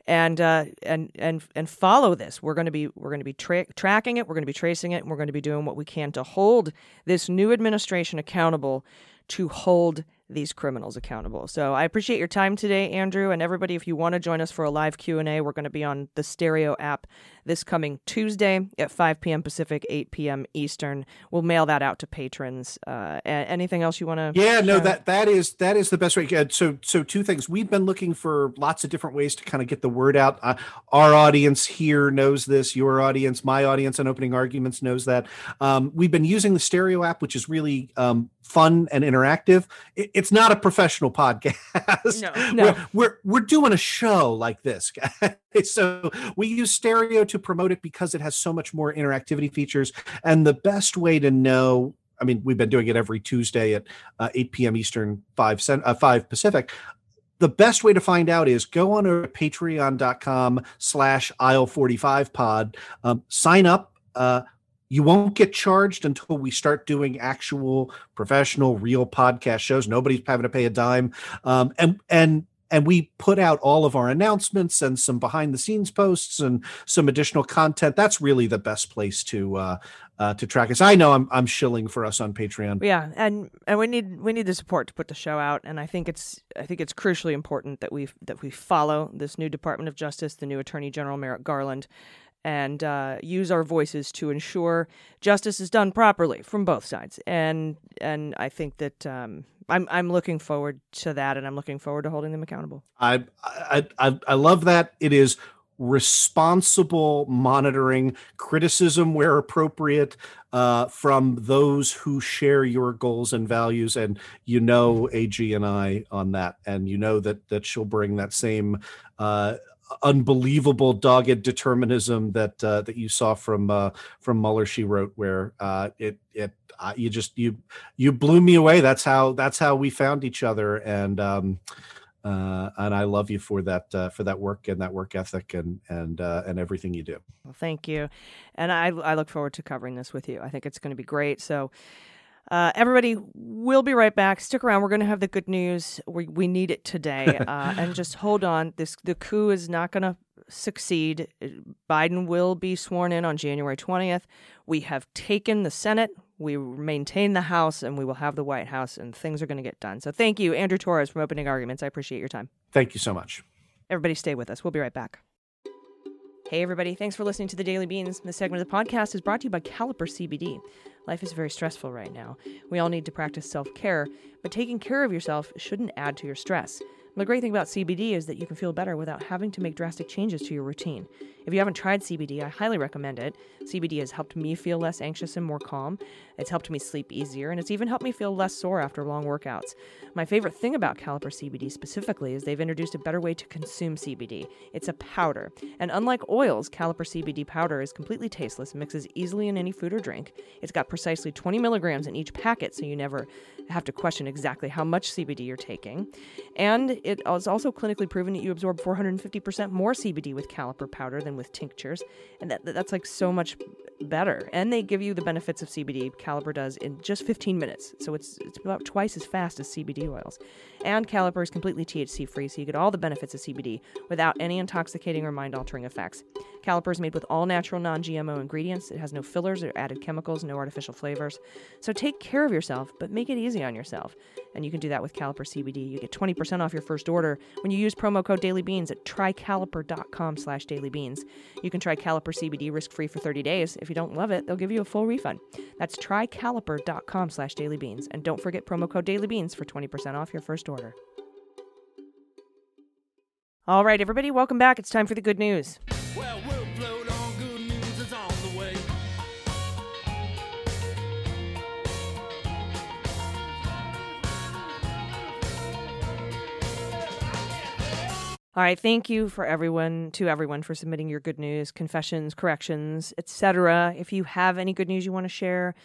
And uh, and and and follow this. We're going to be we're going to be tra- tracking it. We're going to be tracing it, and we're going to be doing what we can to hold this new administration accountable, to hold these criminals accountable. So I appreciate your time today, Andrew, and everybody. If you want to join us for a live Q and A, we're going to be on the Stereo app this coming Tuesday at 5 p.m. Pacific, 8 p.m. Eastern. We'll mail that out to patrons. Uh, anything else you want to? Yeah, no, that that is that is the best way. So so two things. We've been looking for lots of different ways to kind of get the word out. Uh, our audience here knows this. Your audience, my audience, on opening arguments knows that. Um, we've been using the stereo app, which is really um, fun and interactive interactive. It- it's not a professional podcast. No, [laughs] no. We're, we're we're doing a show like this, guys. [laughs] So we use stereo to promote it because it has so much more interactivity features. And the best way to know, I mean, we've been doing it every Tuesday at uh, 8 p.m. Eastern, 5 cent, uh, 5 Pacific. The best way to find out is go on to patreon.com slash aisle 45 pod. Um, sign up. Uh, you won't get charged until we start doing actual professional real podcast shows. Nobody's having to pay a dime. Um, and and and we put out all of our announcements and some behind the scenes posts and some additional content. That's really the best place to uh, uh, to track us. I know i'm i'm shilling for us on patreon. Yeah, and and we need we need the support to put the show out, and I think it's I think it's crucially important that we that we follow this new Department of Justice, the new Attorney General Merrick Garland, and uh, use our voices to ensure justice is done properly from both sides. And and I think that um, I'm I'm looking forward to that, and I'm looking forward to holding them accountable. I, I I I love that it is responsible monitoring, criticism where appropriate, uh, from those who share your goals and values, and you know AG and I on that, and you know that that she'll bring that same. Uh, unbelievable dogged determinism that uh, that you saw from uh, from Mueller she wrote where uh, it it uh, you just you you blew me away that's how that's how we found each other and um uh, and I love you for that uh, for that work and that work ethic and and uh, and everything you do. Well, thank you, and I I look forward to covering this with you. I think it's going to be great. So. Uh, everybody, we'll be right back. Stick around. We're going to have the good news. We, we need it today. [laughs] Uh, and just hold on. This the coup is not going to succeed. Biden will be sworn in on January 20th. We have taken the Senate. We maintain the House, and we will have the White House, and things are going to get done. So thank you, Andrew Torrez, from Opening Arguments. I appreciate your time. Thank you so much. Everybody, stay with us. We'll be right back. Hey, everybody. Thanks for listening to the Daily Beans. This segment of the podcast is brought to you by Caliper CBD. Life is very stressful right now. We all need to practice self care, but taking care of yourself shouldn't add to your stress. The great thing about CBD is that you can feel better without having to make drastic changes to your routine. If you haven't tried CBD, I highly recommend it. CBD has helped me feel less anxious and more calm. It's helped me sleep easier, and it's even helped me feel less sore after long workouts. My favorite thing about Caliper CBD specifically is they've introduced a better way to consume CBD. It's a powder, and unlike oils, Caliper CBD powder is completely tasteless and mixes easily in any food or drink. It's got precisely 20 milligrams in each packet, so you never have to question exactly how much CBD you're taking. And it is also clinically proven that you absorb 450% more CBD with Caliper powder than with tinctures, and that, that's like so much better. And they give you the benefits of CBD, Caliper does, in just 15 minutes. So it's it's about twice as fast as CBD oils. And Caliper is completely THC free, so you get all the benefits of CBD without any intoxicating or mind altering effects. Caliper is made with all natural, non GMO ingredients. It has no fillers or added chemicals, no artificial flavors. So take care of yourself, but make it easy on yourself. And you can do that with Caliper CBD. You get 20% off your first order when you use promo code dailybeans at trycaliper.com slash dailybeans. You can try Caliper CBD risk-free for 30 days. If you don't love it, they'll give you a full refund. That's trycaliper.com slash dailybeans. And don't forget promo code dailybeans for 20% off your first order. All right, everybody, welcome back. It's time for the good news. Well, All right, thank you for everyone to everyone for submitting your good news, confessions, corrections, etc. If you have any good news you want to share,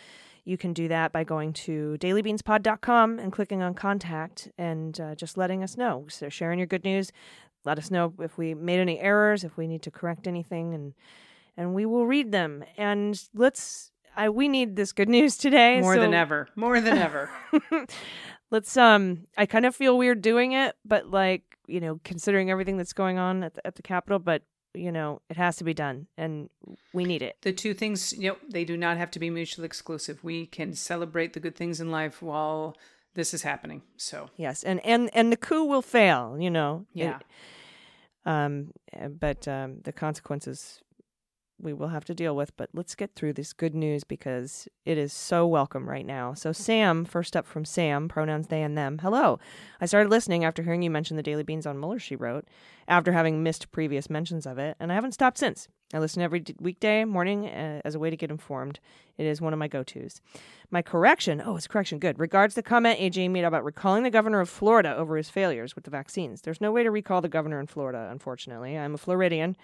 you can do that by going to dailybeanspod.com and clicking on contact and uh, just letting us know. So sharing your good news, let us know if we made any errors, if we need to correct anything and and we will read them. And let's I we need this good news today. More than ever. More than ever. [laughs] [laughs] let's um i kind of feel weird doing it but like you know considering everything that's going on at the, at the capitol but you know it has to be done and we need it the two things, you know, they do not have to be mutually exclusive. We can celebrate the good things in life while this is happening. So, yes and and and the coup will fail you know It- yeah. um uh, but um the consequences we will have to deal with. But let's get through this good news because it is so welcome right now. So, Sam, first up from Sam, pronouns they and them. Hello. I started listening after hearing you mention the Daily Beans on Mueller, she wrote, after having missed previous mentions of it, and I haven't stopped since. I listen every d- weekday morning uh, as a way to get informed. It is one of my go tos. My correction oh, it's correction, good. Regards the comment AJ made about recalling the governor of Florida over his failures with the vaccines. There's no way to recall the governor in Florida, unfortunately. I'm a Floridian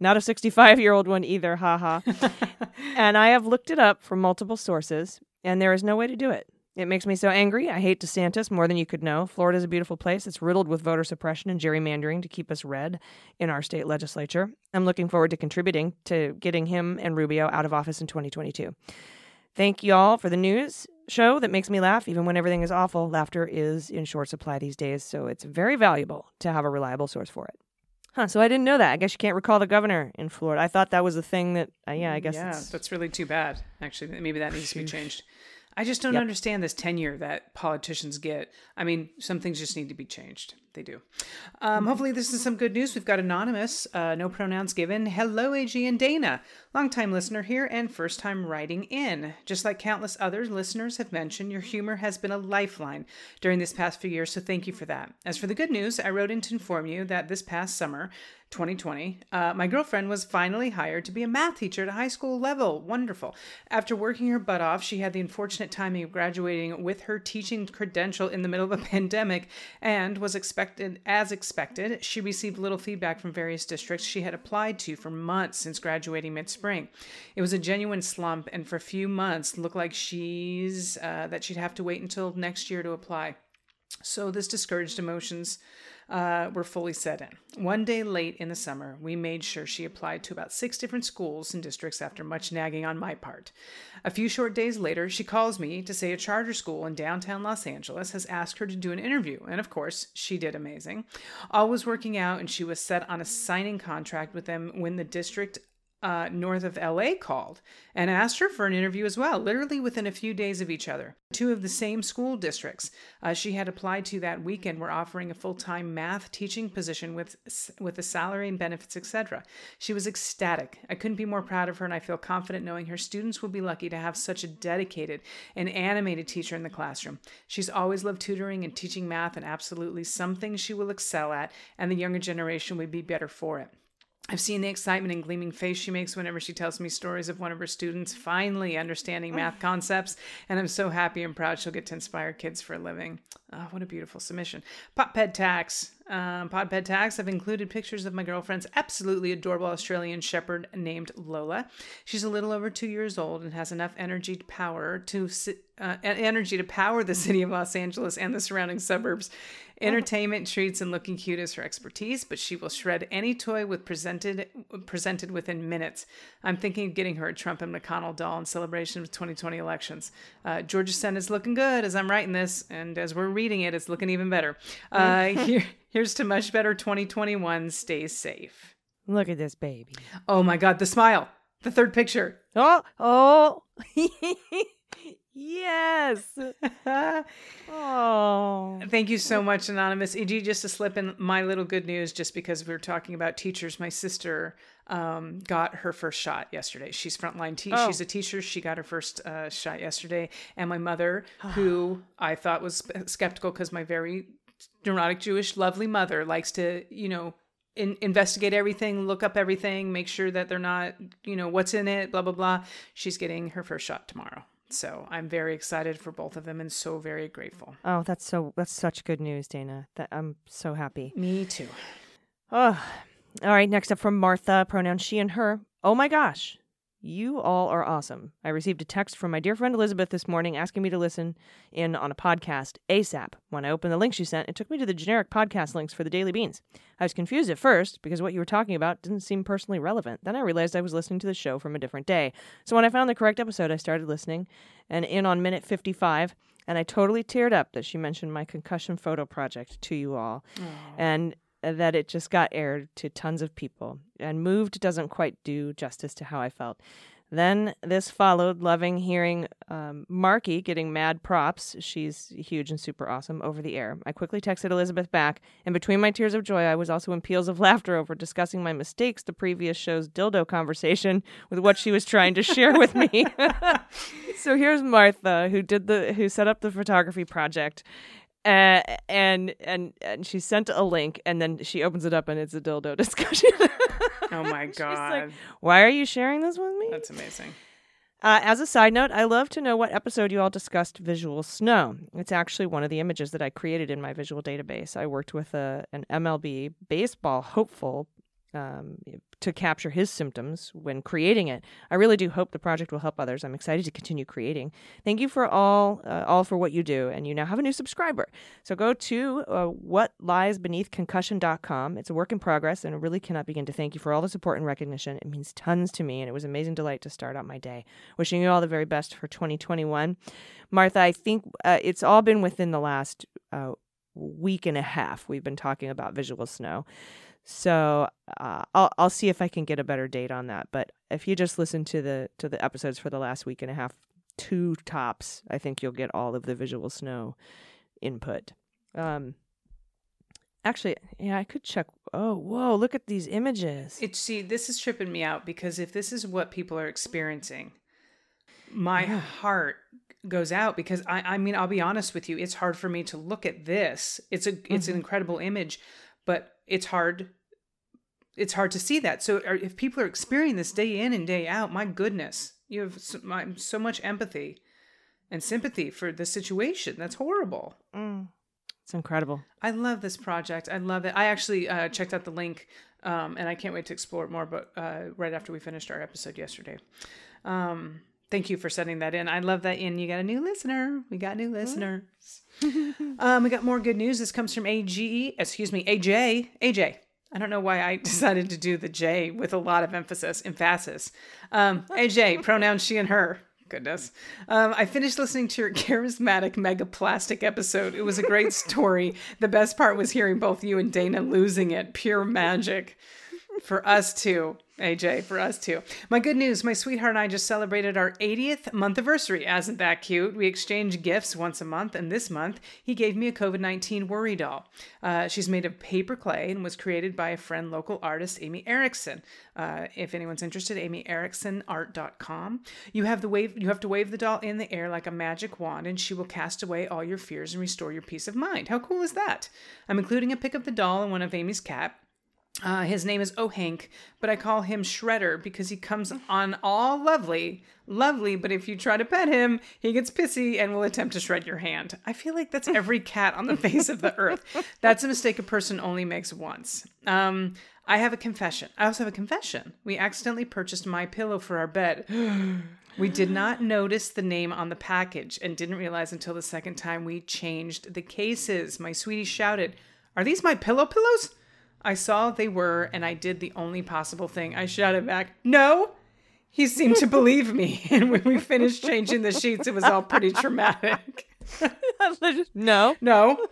not a 65 year old one either, haha. [laughs] and I have looked it up from multiple sources, and there is no way to do it. It makes me so angry. I hate DeSantis more than you could know. Florida is a beautiful place. It's riddled with voter suppression and gerrymandering to keep us red in our state legislature. I'm looking forward to contributing to getting him and Rubio out of office in 2022. Thank y'all for the news show that makes me laugh, even when everything is awful. Laughter is in short supply these days, so it's very valuable to have a reliable source for it. Huh, so I didn't know that. I guess you can't recall the governor in Florida. I thought that was a thing that, uh, yeah, I guess yeah, it's. that's really too bad. Actually, maybe that needs to be changed. I just don't Yep. understand this tenure that politicians get. I mean, some things just need to be changed. They do. Um, hopefully, this is some good news. We've got anonymous, uh, no pronouns given. Hello, AG and Dana, longtime listener here and first time writing in. Just like countless other listeners have mentioned, your humor has been a lifeline during this past few years. So thank you for that. As for the good news, I wrote in to inform you that this past summer. 2020, uh, my girlfriend was finally hired to be a math teacher at a high school level. Wonderful. After working her butt off, she had the unfortunate timing of graduating with her teaching credential in the middle of a [laughs] pandemic and was expected, as expected, she received little feedback from various districts she had applied to for months since graduating mid spring. It was a genuine slump, and for a few months, looked like she's uh, that she'd have to wait until next year to apply. So this discouraged emotions uh, were fully set in. One day late in the summer, we made sure she applied to about six different schools and districts after much nagging on my part. A few short days later, she calls me to say a charter school in downtown Los Angeles has asked her to do an interview, and of course, she did amazing. All was working out, and she was set on a signing contract with them when the district uh, north of LA called and asked her for an interview as well, literally within a few days of each other. Two of the same school districts uh, she had applied to that weekend were offering a full-time math teaching position with with a salary and benefits, etc. She was ecstatic. I couldn't be more proud of her, and I feel confident knowing her students will be lucky to have such a dedicated and animated teacher in the classroom. She's always loved tutoring and teaching math, and absolutely something she will excel at, and the younger generation would be better for it. I've seen the excitement and gleaming face she makes whenever she tells me stories of one of her students finally understanding oh. math concepts, and I'm so happy and proud she'll get to inspire kids for a living. Oh, what a beautiful submission. Potped Tax. Um, Tax. I've included pictures of my girlfriend's absolutely adorable Australian Shepherd named Lola. She's a little over two years old and has enough energy to power to uh, energy to power the [laughs] city of Los Angeles and the surrounding suburbs. Entertainment, treats, and looking cute is her expertise, but she will shred any toy with presented presented within minutes. I'm thinking of getting her a Trump and McConnell doll in celebration of 2020 elections. Uh, Georgia Senate is looking good as I'm writing this, and as we're reading it, it's looking even better. [laughs] Uh, [laughs] here, here's to much better 2021. Stay safe. Look at this baby. Oh my God, the smile. The third picture. Oh, oh. [laughs] yes. Oh. Thank you so much, Anonymous. EG, just to slip in my little good news, just because we were talking about teachers, my sister um, got her first shot yesterday. She's frontline te- Oh. She's a teacher. She got her first uh, shot yesterday. And my mother, who I thought was skeptical because my very neurotic Jewish, lovely mother likes to, you know, in, investigate everything, look up everything, make sure that they're not, you know, what's in it, blah, blah, blah. She's getting her first shot tomorrow. So I'm very excited for both of them and so very grateful. Oh, that's so that's such good news, Dana. That I'm so happy. Me too. Oh. All right, next up from Martha, pronoun she and her. Oh my gosh. You all are awesome. I received a text from my dear friend Elizabeth this morning asking me to listen in on a podcast ASAP. When I opened the link she sent, it took me to the generic podcast links for the Daily Beans. I was confused at first because what you were talking about didn't seem personally relevant. Then I realized I was listening to the show from a different day. So when I found the correct episode, I started listening and in on minute 55, and I totally teared up that she mentioned my concussion photo project to you all. And that it just got aired to tons of people. And moved doesn't quite do justice to how I felt. Then this followed, loving hearing um, Marky getting mad props. She's huge and super awesome over the air. I quickly texted Elizabeth back, and between my tears of joy, I was also in peals of [laughs] laughter over discussing my mistakes the previous show's dildo conversation with what she was trying to share with me. [laughs] [laughs] so here's Martha, who did the who set up the photography project. Uh, and and and she sent a link, and then she opens it up, and it's a dildo [laughs] discussion. Oh my [laughs] She's like, god. Why are you sharing this with me? That's amazing. Uh, as a side note, I love to know what episode you all discussed visual snow. It's actually one of the images that I created in my visual database. I worked with a, an MLB baseball hopeful um, to capture his symptoms when creating it. I really do hope the project will help others. I'm excited to continue creating. Thank you for all, uh, all for what you do, and you now have a new subscriber. So go to uh, whatliesbeneathconcussion.com. It's a work in progress, and I really cannot begin to thank you for all the support and recognition. It means tons to me, and it was amazing delight to start out my day. Wishing you all the very best for 2021. Martha, I think uh, it's all been within the last uh, week and a half. We've been talking about visual snow. So uh, I'll I'll see if I can get a better date on that. But if you just listen to the to the episodes for the last week and a half, two tops, I think you'll get all of the visual snow input. Um, actually, yeah, I could check. Oh, whoa! Look at these images. It see, this is tripping me out because if this is what people are experiencing, my heart goes out because I I mean, I'll be honest with you, it's hard for me to look at this. It's a it's an incredible image, but it's hard it's hard to see that. So if people are experiencing this day in and day out, my goodness, you have so, my, so much empathy and sympathy for the situation. That's horrible. It's incredible. I love this project. I love it. I actually uh, checked out the link, um, and I can't wait to explore it more. But uh, right after we finished our episode yesterday, um, thank you for sending that in. I love that. In you got a new listener. We got new listeners. [laughs] um, we got more good news. This comes from AG. Excuse me, AJ. AJ. I don't know why I [laughs] decided to do the J with a lot of emphasis, emphasis. Um, AJ, pronouns she and her. Goodness. Um, I finished listening to your [laughs] charismatic mega plastic episode. It was a great story. The best part was hearing both you and Dana losing it. Pure magic. For us too, AJ, for us too. My good news my sweetheart and I just celebrated our 80th month anniversary. Isn't that cute? We exchange gifts once a month, and this month he gave me a COVID 19 worry doll. Uh, she's made of paper clay and was created by a friend, local artist Amy Erickson. Uh, if anyone's interested, amyericksonart.com. You have the wave. You have to wave the doll in the air like a magic wand, and she will cast away all your fears and restore your peace of mind. How cool is that? I'm including a pic of the doll and one of Amy's cat. Uh, his name is Ohank, but I call him Shredder because he comes on all lovely, lovely, but if you try to pet him, he gets pissy and will attempt to shred your hand. I feel like that's [laughs] every cat on the face of the earth. That's a mistake a person only makes once. Um, I have a confession. I also have a confession. We accidentally purchased my pillow for our bed. [gasps] We did not notice the name on the package and didn't realize until the second time we changed the cases. My sweetie shouted, Are these my pillow pillows? I saw they were, and I did the only possible thing. I shouted back, No! He seemed to believe me. [laughs] And when we finished changing the sheets, it was all pretty traumatic. [laughs] no. No.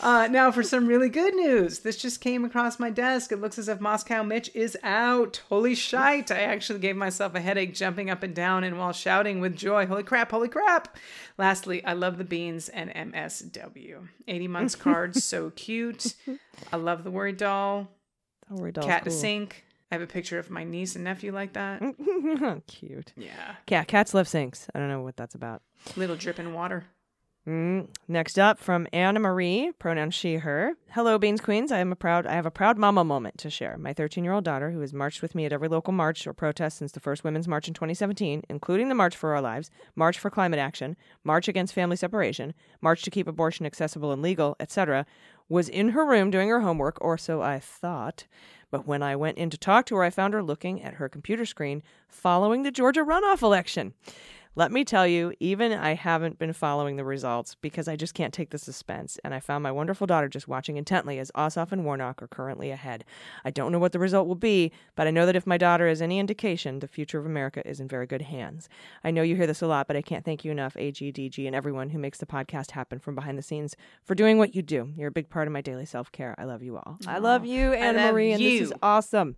Uh, now for some really good news. This just came across my desk. It looks as if Moscow Mitch is out. Holy shite. I actually gave myself a headache jumping up and down and while shouting with joy. Holy crap, holy crap. Lastly, I love the beans and MSW. 80 months cards, so [laughs] cute. I love the worry doll. Don't worry, doll's Cat to sink. I have a picture of my niece and nephew like that. [laughs] Cute. Yeah. Cat cats love sinks. I don't know what that's about. Little dripping water. Mm. Next up from Anna Marie, pronoun she her. Hello, Beans Queens. I am a proud I have a proud mama moment to share. My 13-year-old daughter, who has marched with me at every local march or protest since the first Women's March in 2017, including the March for Our Lives, March for Climate Action, March Against Family Separation, March to Keep Abortion Accessible and Legal, etc., was in her room doing her homework, or so I thought. But when I went in to talk to her, I found her looking at her computer screen following the Georgia runoff election. Let me tell you, even I haven't been following the results because I just can't take the suspense, and I found my wonderful daughter just watching intently as Ossoff and Warnock are currently ahead. I don't know what the result will be, but I know that if my daughter is any indication, the future of America is in very good hands. I know you hear this a lot, but I can't thank you enough, AGDG, and everyone who makes the podcast happen from behind the scenes for doing what you do. You're a big part of my daily self care. I love you all. I love you, Anna Marie, and this is awesome.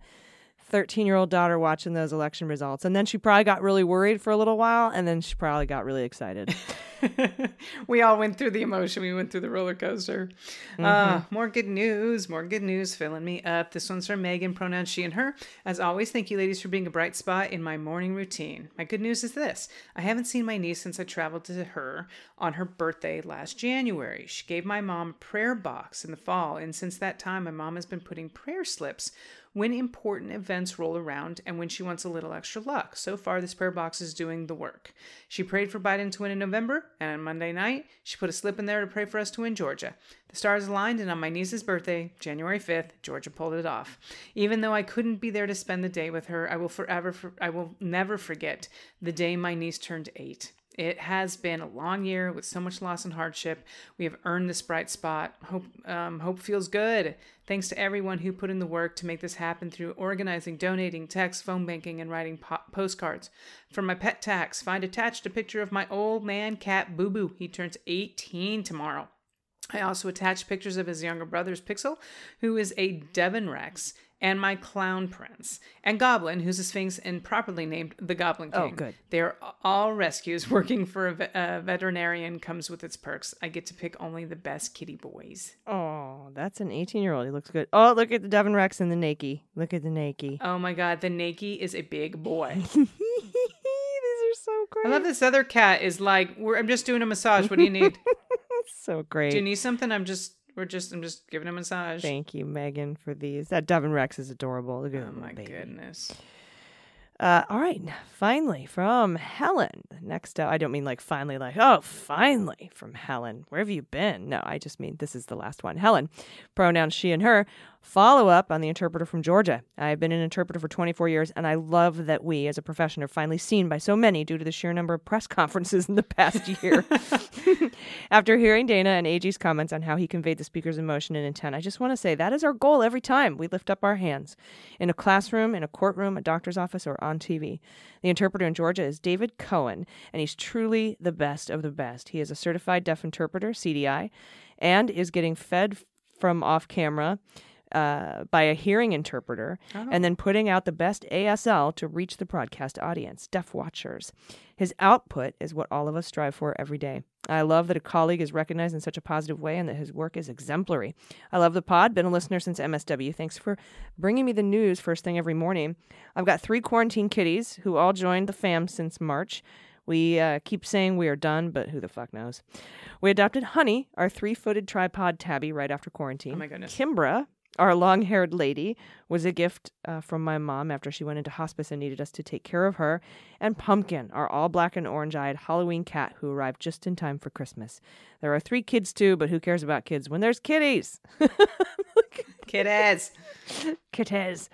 13 year old daughter watching those election results. And then she probably got really worried for a little while. And then she probably got really excited. [laughs] we all went through the emotion. We went through the roller coaster. Uh, more good news. More good news filling me up. This one's from Megan, pronouns she and her. As always, thank you, ladies, for being a bright spot in my morning routine. My good news is this I haven't seen my niece since I traveled to her on her birthday last January. She gave my mom a prayer box in the fall, and since that time, my mom has been putting prayer slips when important events roll around and when she wants a little extra luck. So far, this prayer box is doing the work. She prayed for Biden to win in November, and on Monday night, she put a slip in there to pray for us to win Georgia. The stars aligned, and on my niece's birthday, January 5th, Georgia pulled it off. Even though I couldn't be there to spend the day with her, I will forever, I will never forget the day my niece turned eight. It has been a long year with so much loss and hardship. We have earned this bright spot. Hope, um, hope feels good. Thanks to everyone who put in the work to make this happen through organizing, donating, text, phone banking, and writing po- postcards. For my pet tax, find attached a picture of my old man cat Boo Boo. He turns 18 tomorrow. I also attached pictures of his younger brother's Pixel, who is a Devon Rex, and my clown prince, and Goblin, who's a Sphynx and properly named the Goblin oh, King. Oh, good. They're all rescues. [laughs] Working for a, ve- a veterinarian comes with its perks. I get to pick only the best kitty boys. oh, that's an 18 year old. He looks good. Oh, look at the Devon Rex and the Nakey. Look at the Nakey. Oh my god, the Nakey is a big boy. [laughs] These are so great. I love this other cat is like, we're, I'm just doing a massage. What do you need? [laughs] So great. do you need something? I'm just, we're just, I'm just giving a massage. Thank you, Megan, for these. That Devon Rex is adorable. Look at Oh my baby. goodness. Uh, all right, finally from Helen. Next up, I don't mean like finally, like oh, finally from Helen. Where have you been? No, I just mean this is the last one. Helen, pronouns she and her. Follow up on the interpreter from Georgia. I've been an interpreter for 24 years, and I love that we, as a profession, are finally seen by so many due to the sheer number of press [laughs] conferences in the past year. [laughs] After hearing Dana and AG's comments on how he conveyed the speaker's emotion and intent, I just want to say that is our goal every time we lift up our hands in a classroom, in a courtroom, a doctor's office, or on TV. The interpreter in Georgia is David Cohen, and he's truly the best of the best. He is a certified deaf interpreter, CDI, and is getting fed from off camera uh, by a hearing interpreter and then putting out the best ASL to reach the broadcast audience, deaf watchers. His output is what all of us strive for every day. I love that a colleague is recognized in such a positive way and that his work is exemplary. I love the pod, been a listener since MSW. Thanks for bringing me the news first thing every morning. I've got three quarantine kitties who all joined the fam since March. We uh, keep saying we are done, but who the fuck knows? We adopted Honey, our three footed tripod tabby, right after quarantine. Oh my goodness. Kimbra, our long haired lady, was a gift uh, from my mom after she went into hospice and needed us to take care of her. And Pumpkin, our all black and orange eyed Halloween cat who arrived just in time for Christmas. There are three kids too, but who cares about kids when there's kitties? [laughs] kitties. Kitties.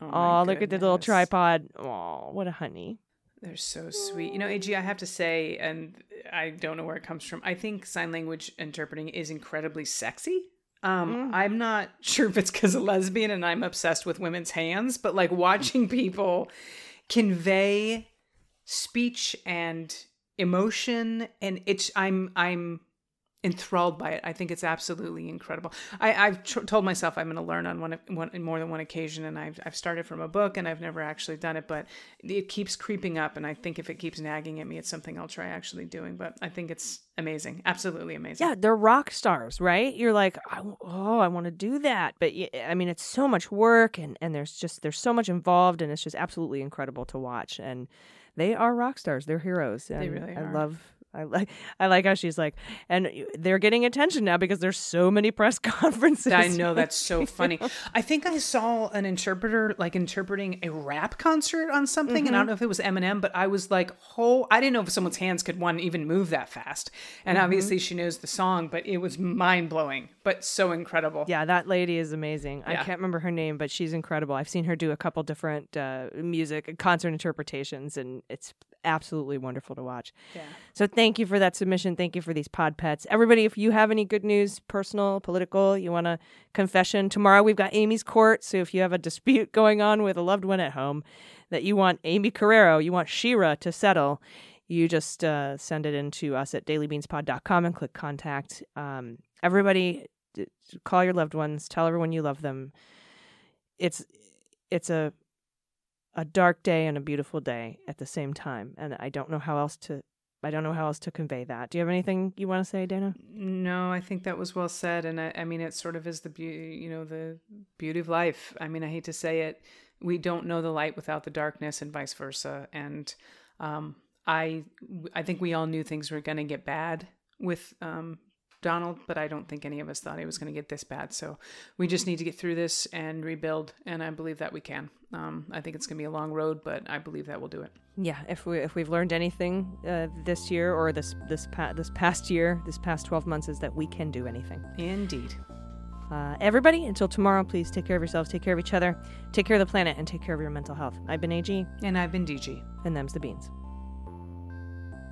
Oh, look at the little tripod. Oh, what a honey. They're so sweet. You know, AG, I have to say, and I don't know where it comes from. I think sign language interpreting is incredibly sexy. Um, I'm not [laughs] sure if it's because of lesbian and I'm obsessed with women's hands, but like watching [laughs] people convey speech and emotion, and it's I'm I'm enthralled by it. I think it's absolutely incredible. I, I've tr- told myself I'm going to learn on one, one more than one occasion, and I've I've started from a book, and I've never actually done it, but it keeps creeping up, and I think if it keeps nagging at me, it's something I'll try actually doing. But I think it's amazing, absolutely amazing. Yeah, they're rock stars, right? You're like, oh, I want to do that, but I mean, it's so much work, and and there's just there's so much involved, and it's just absolutely incredible to watch. And they are rock stars; they're heroes. And really are. I love. I like I like how she's like, and they're getting attention now because there's so many press [laughs] conferences. I know that's so [laughs] funny. I think I saw an interpreter like interpreting a rap concert on something, and I don't know if it was Eminem, but I was like, "Oh, I didn't know if someone's hands could one even move that fast." And obviously, she knows the song, but it was mind blowing, but so incredible. Yeah, that lady is amazing. I can't remember her name, but she's incredible. I've seen her do a couple different uh, music concert interpretations, and it's absolutely wonderful to watch. Yeah. So thank you for that submission. Thank you for these pod pets. Everybody, if you have any good news, personal, political, you want a confession, tomorrow we've got Amy's court. So if you have a dispute [laughs] going on with a loved one at home that you want Amy Carrero, you want Shira to settle, you just uh, send it in to us at dailybeanspod.com and click contact. Um, everybody, d- call your loved ones, tell everyone you love them. It's it's a a dark day and a beautiful day at the same time, and I don't know how else to. I don't know how else to convey that. Do you have anything you want to say, Dana? No, I think that was well said, and I, I mean it sort of is the beauty, you know, the beauty of life. I mean, I hate to say it, we don't know the light without the darkness, and vice versa. And um, I, I think we all knew things were going to get bad with um, Donald, but I don't think any of us thought it was going to get this bad. So we just need to get through this and rebuild, and I believe that we can. Um, I think it's going to be a long road, but I believe that we'll do it. Yeah, if we if we've learned anything uh, this year or this this pa- this past year, this past twelve months, is that we can do anything. Indeed. Uh, everybody, until tomorrow, please take care of yourselves, take care of each other, take care of the planet, and take care of your mental health. I've been AG, And I've been DG. and them's the beans.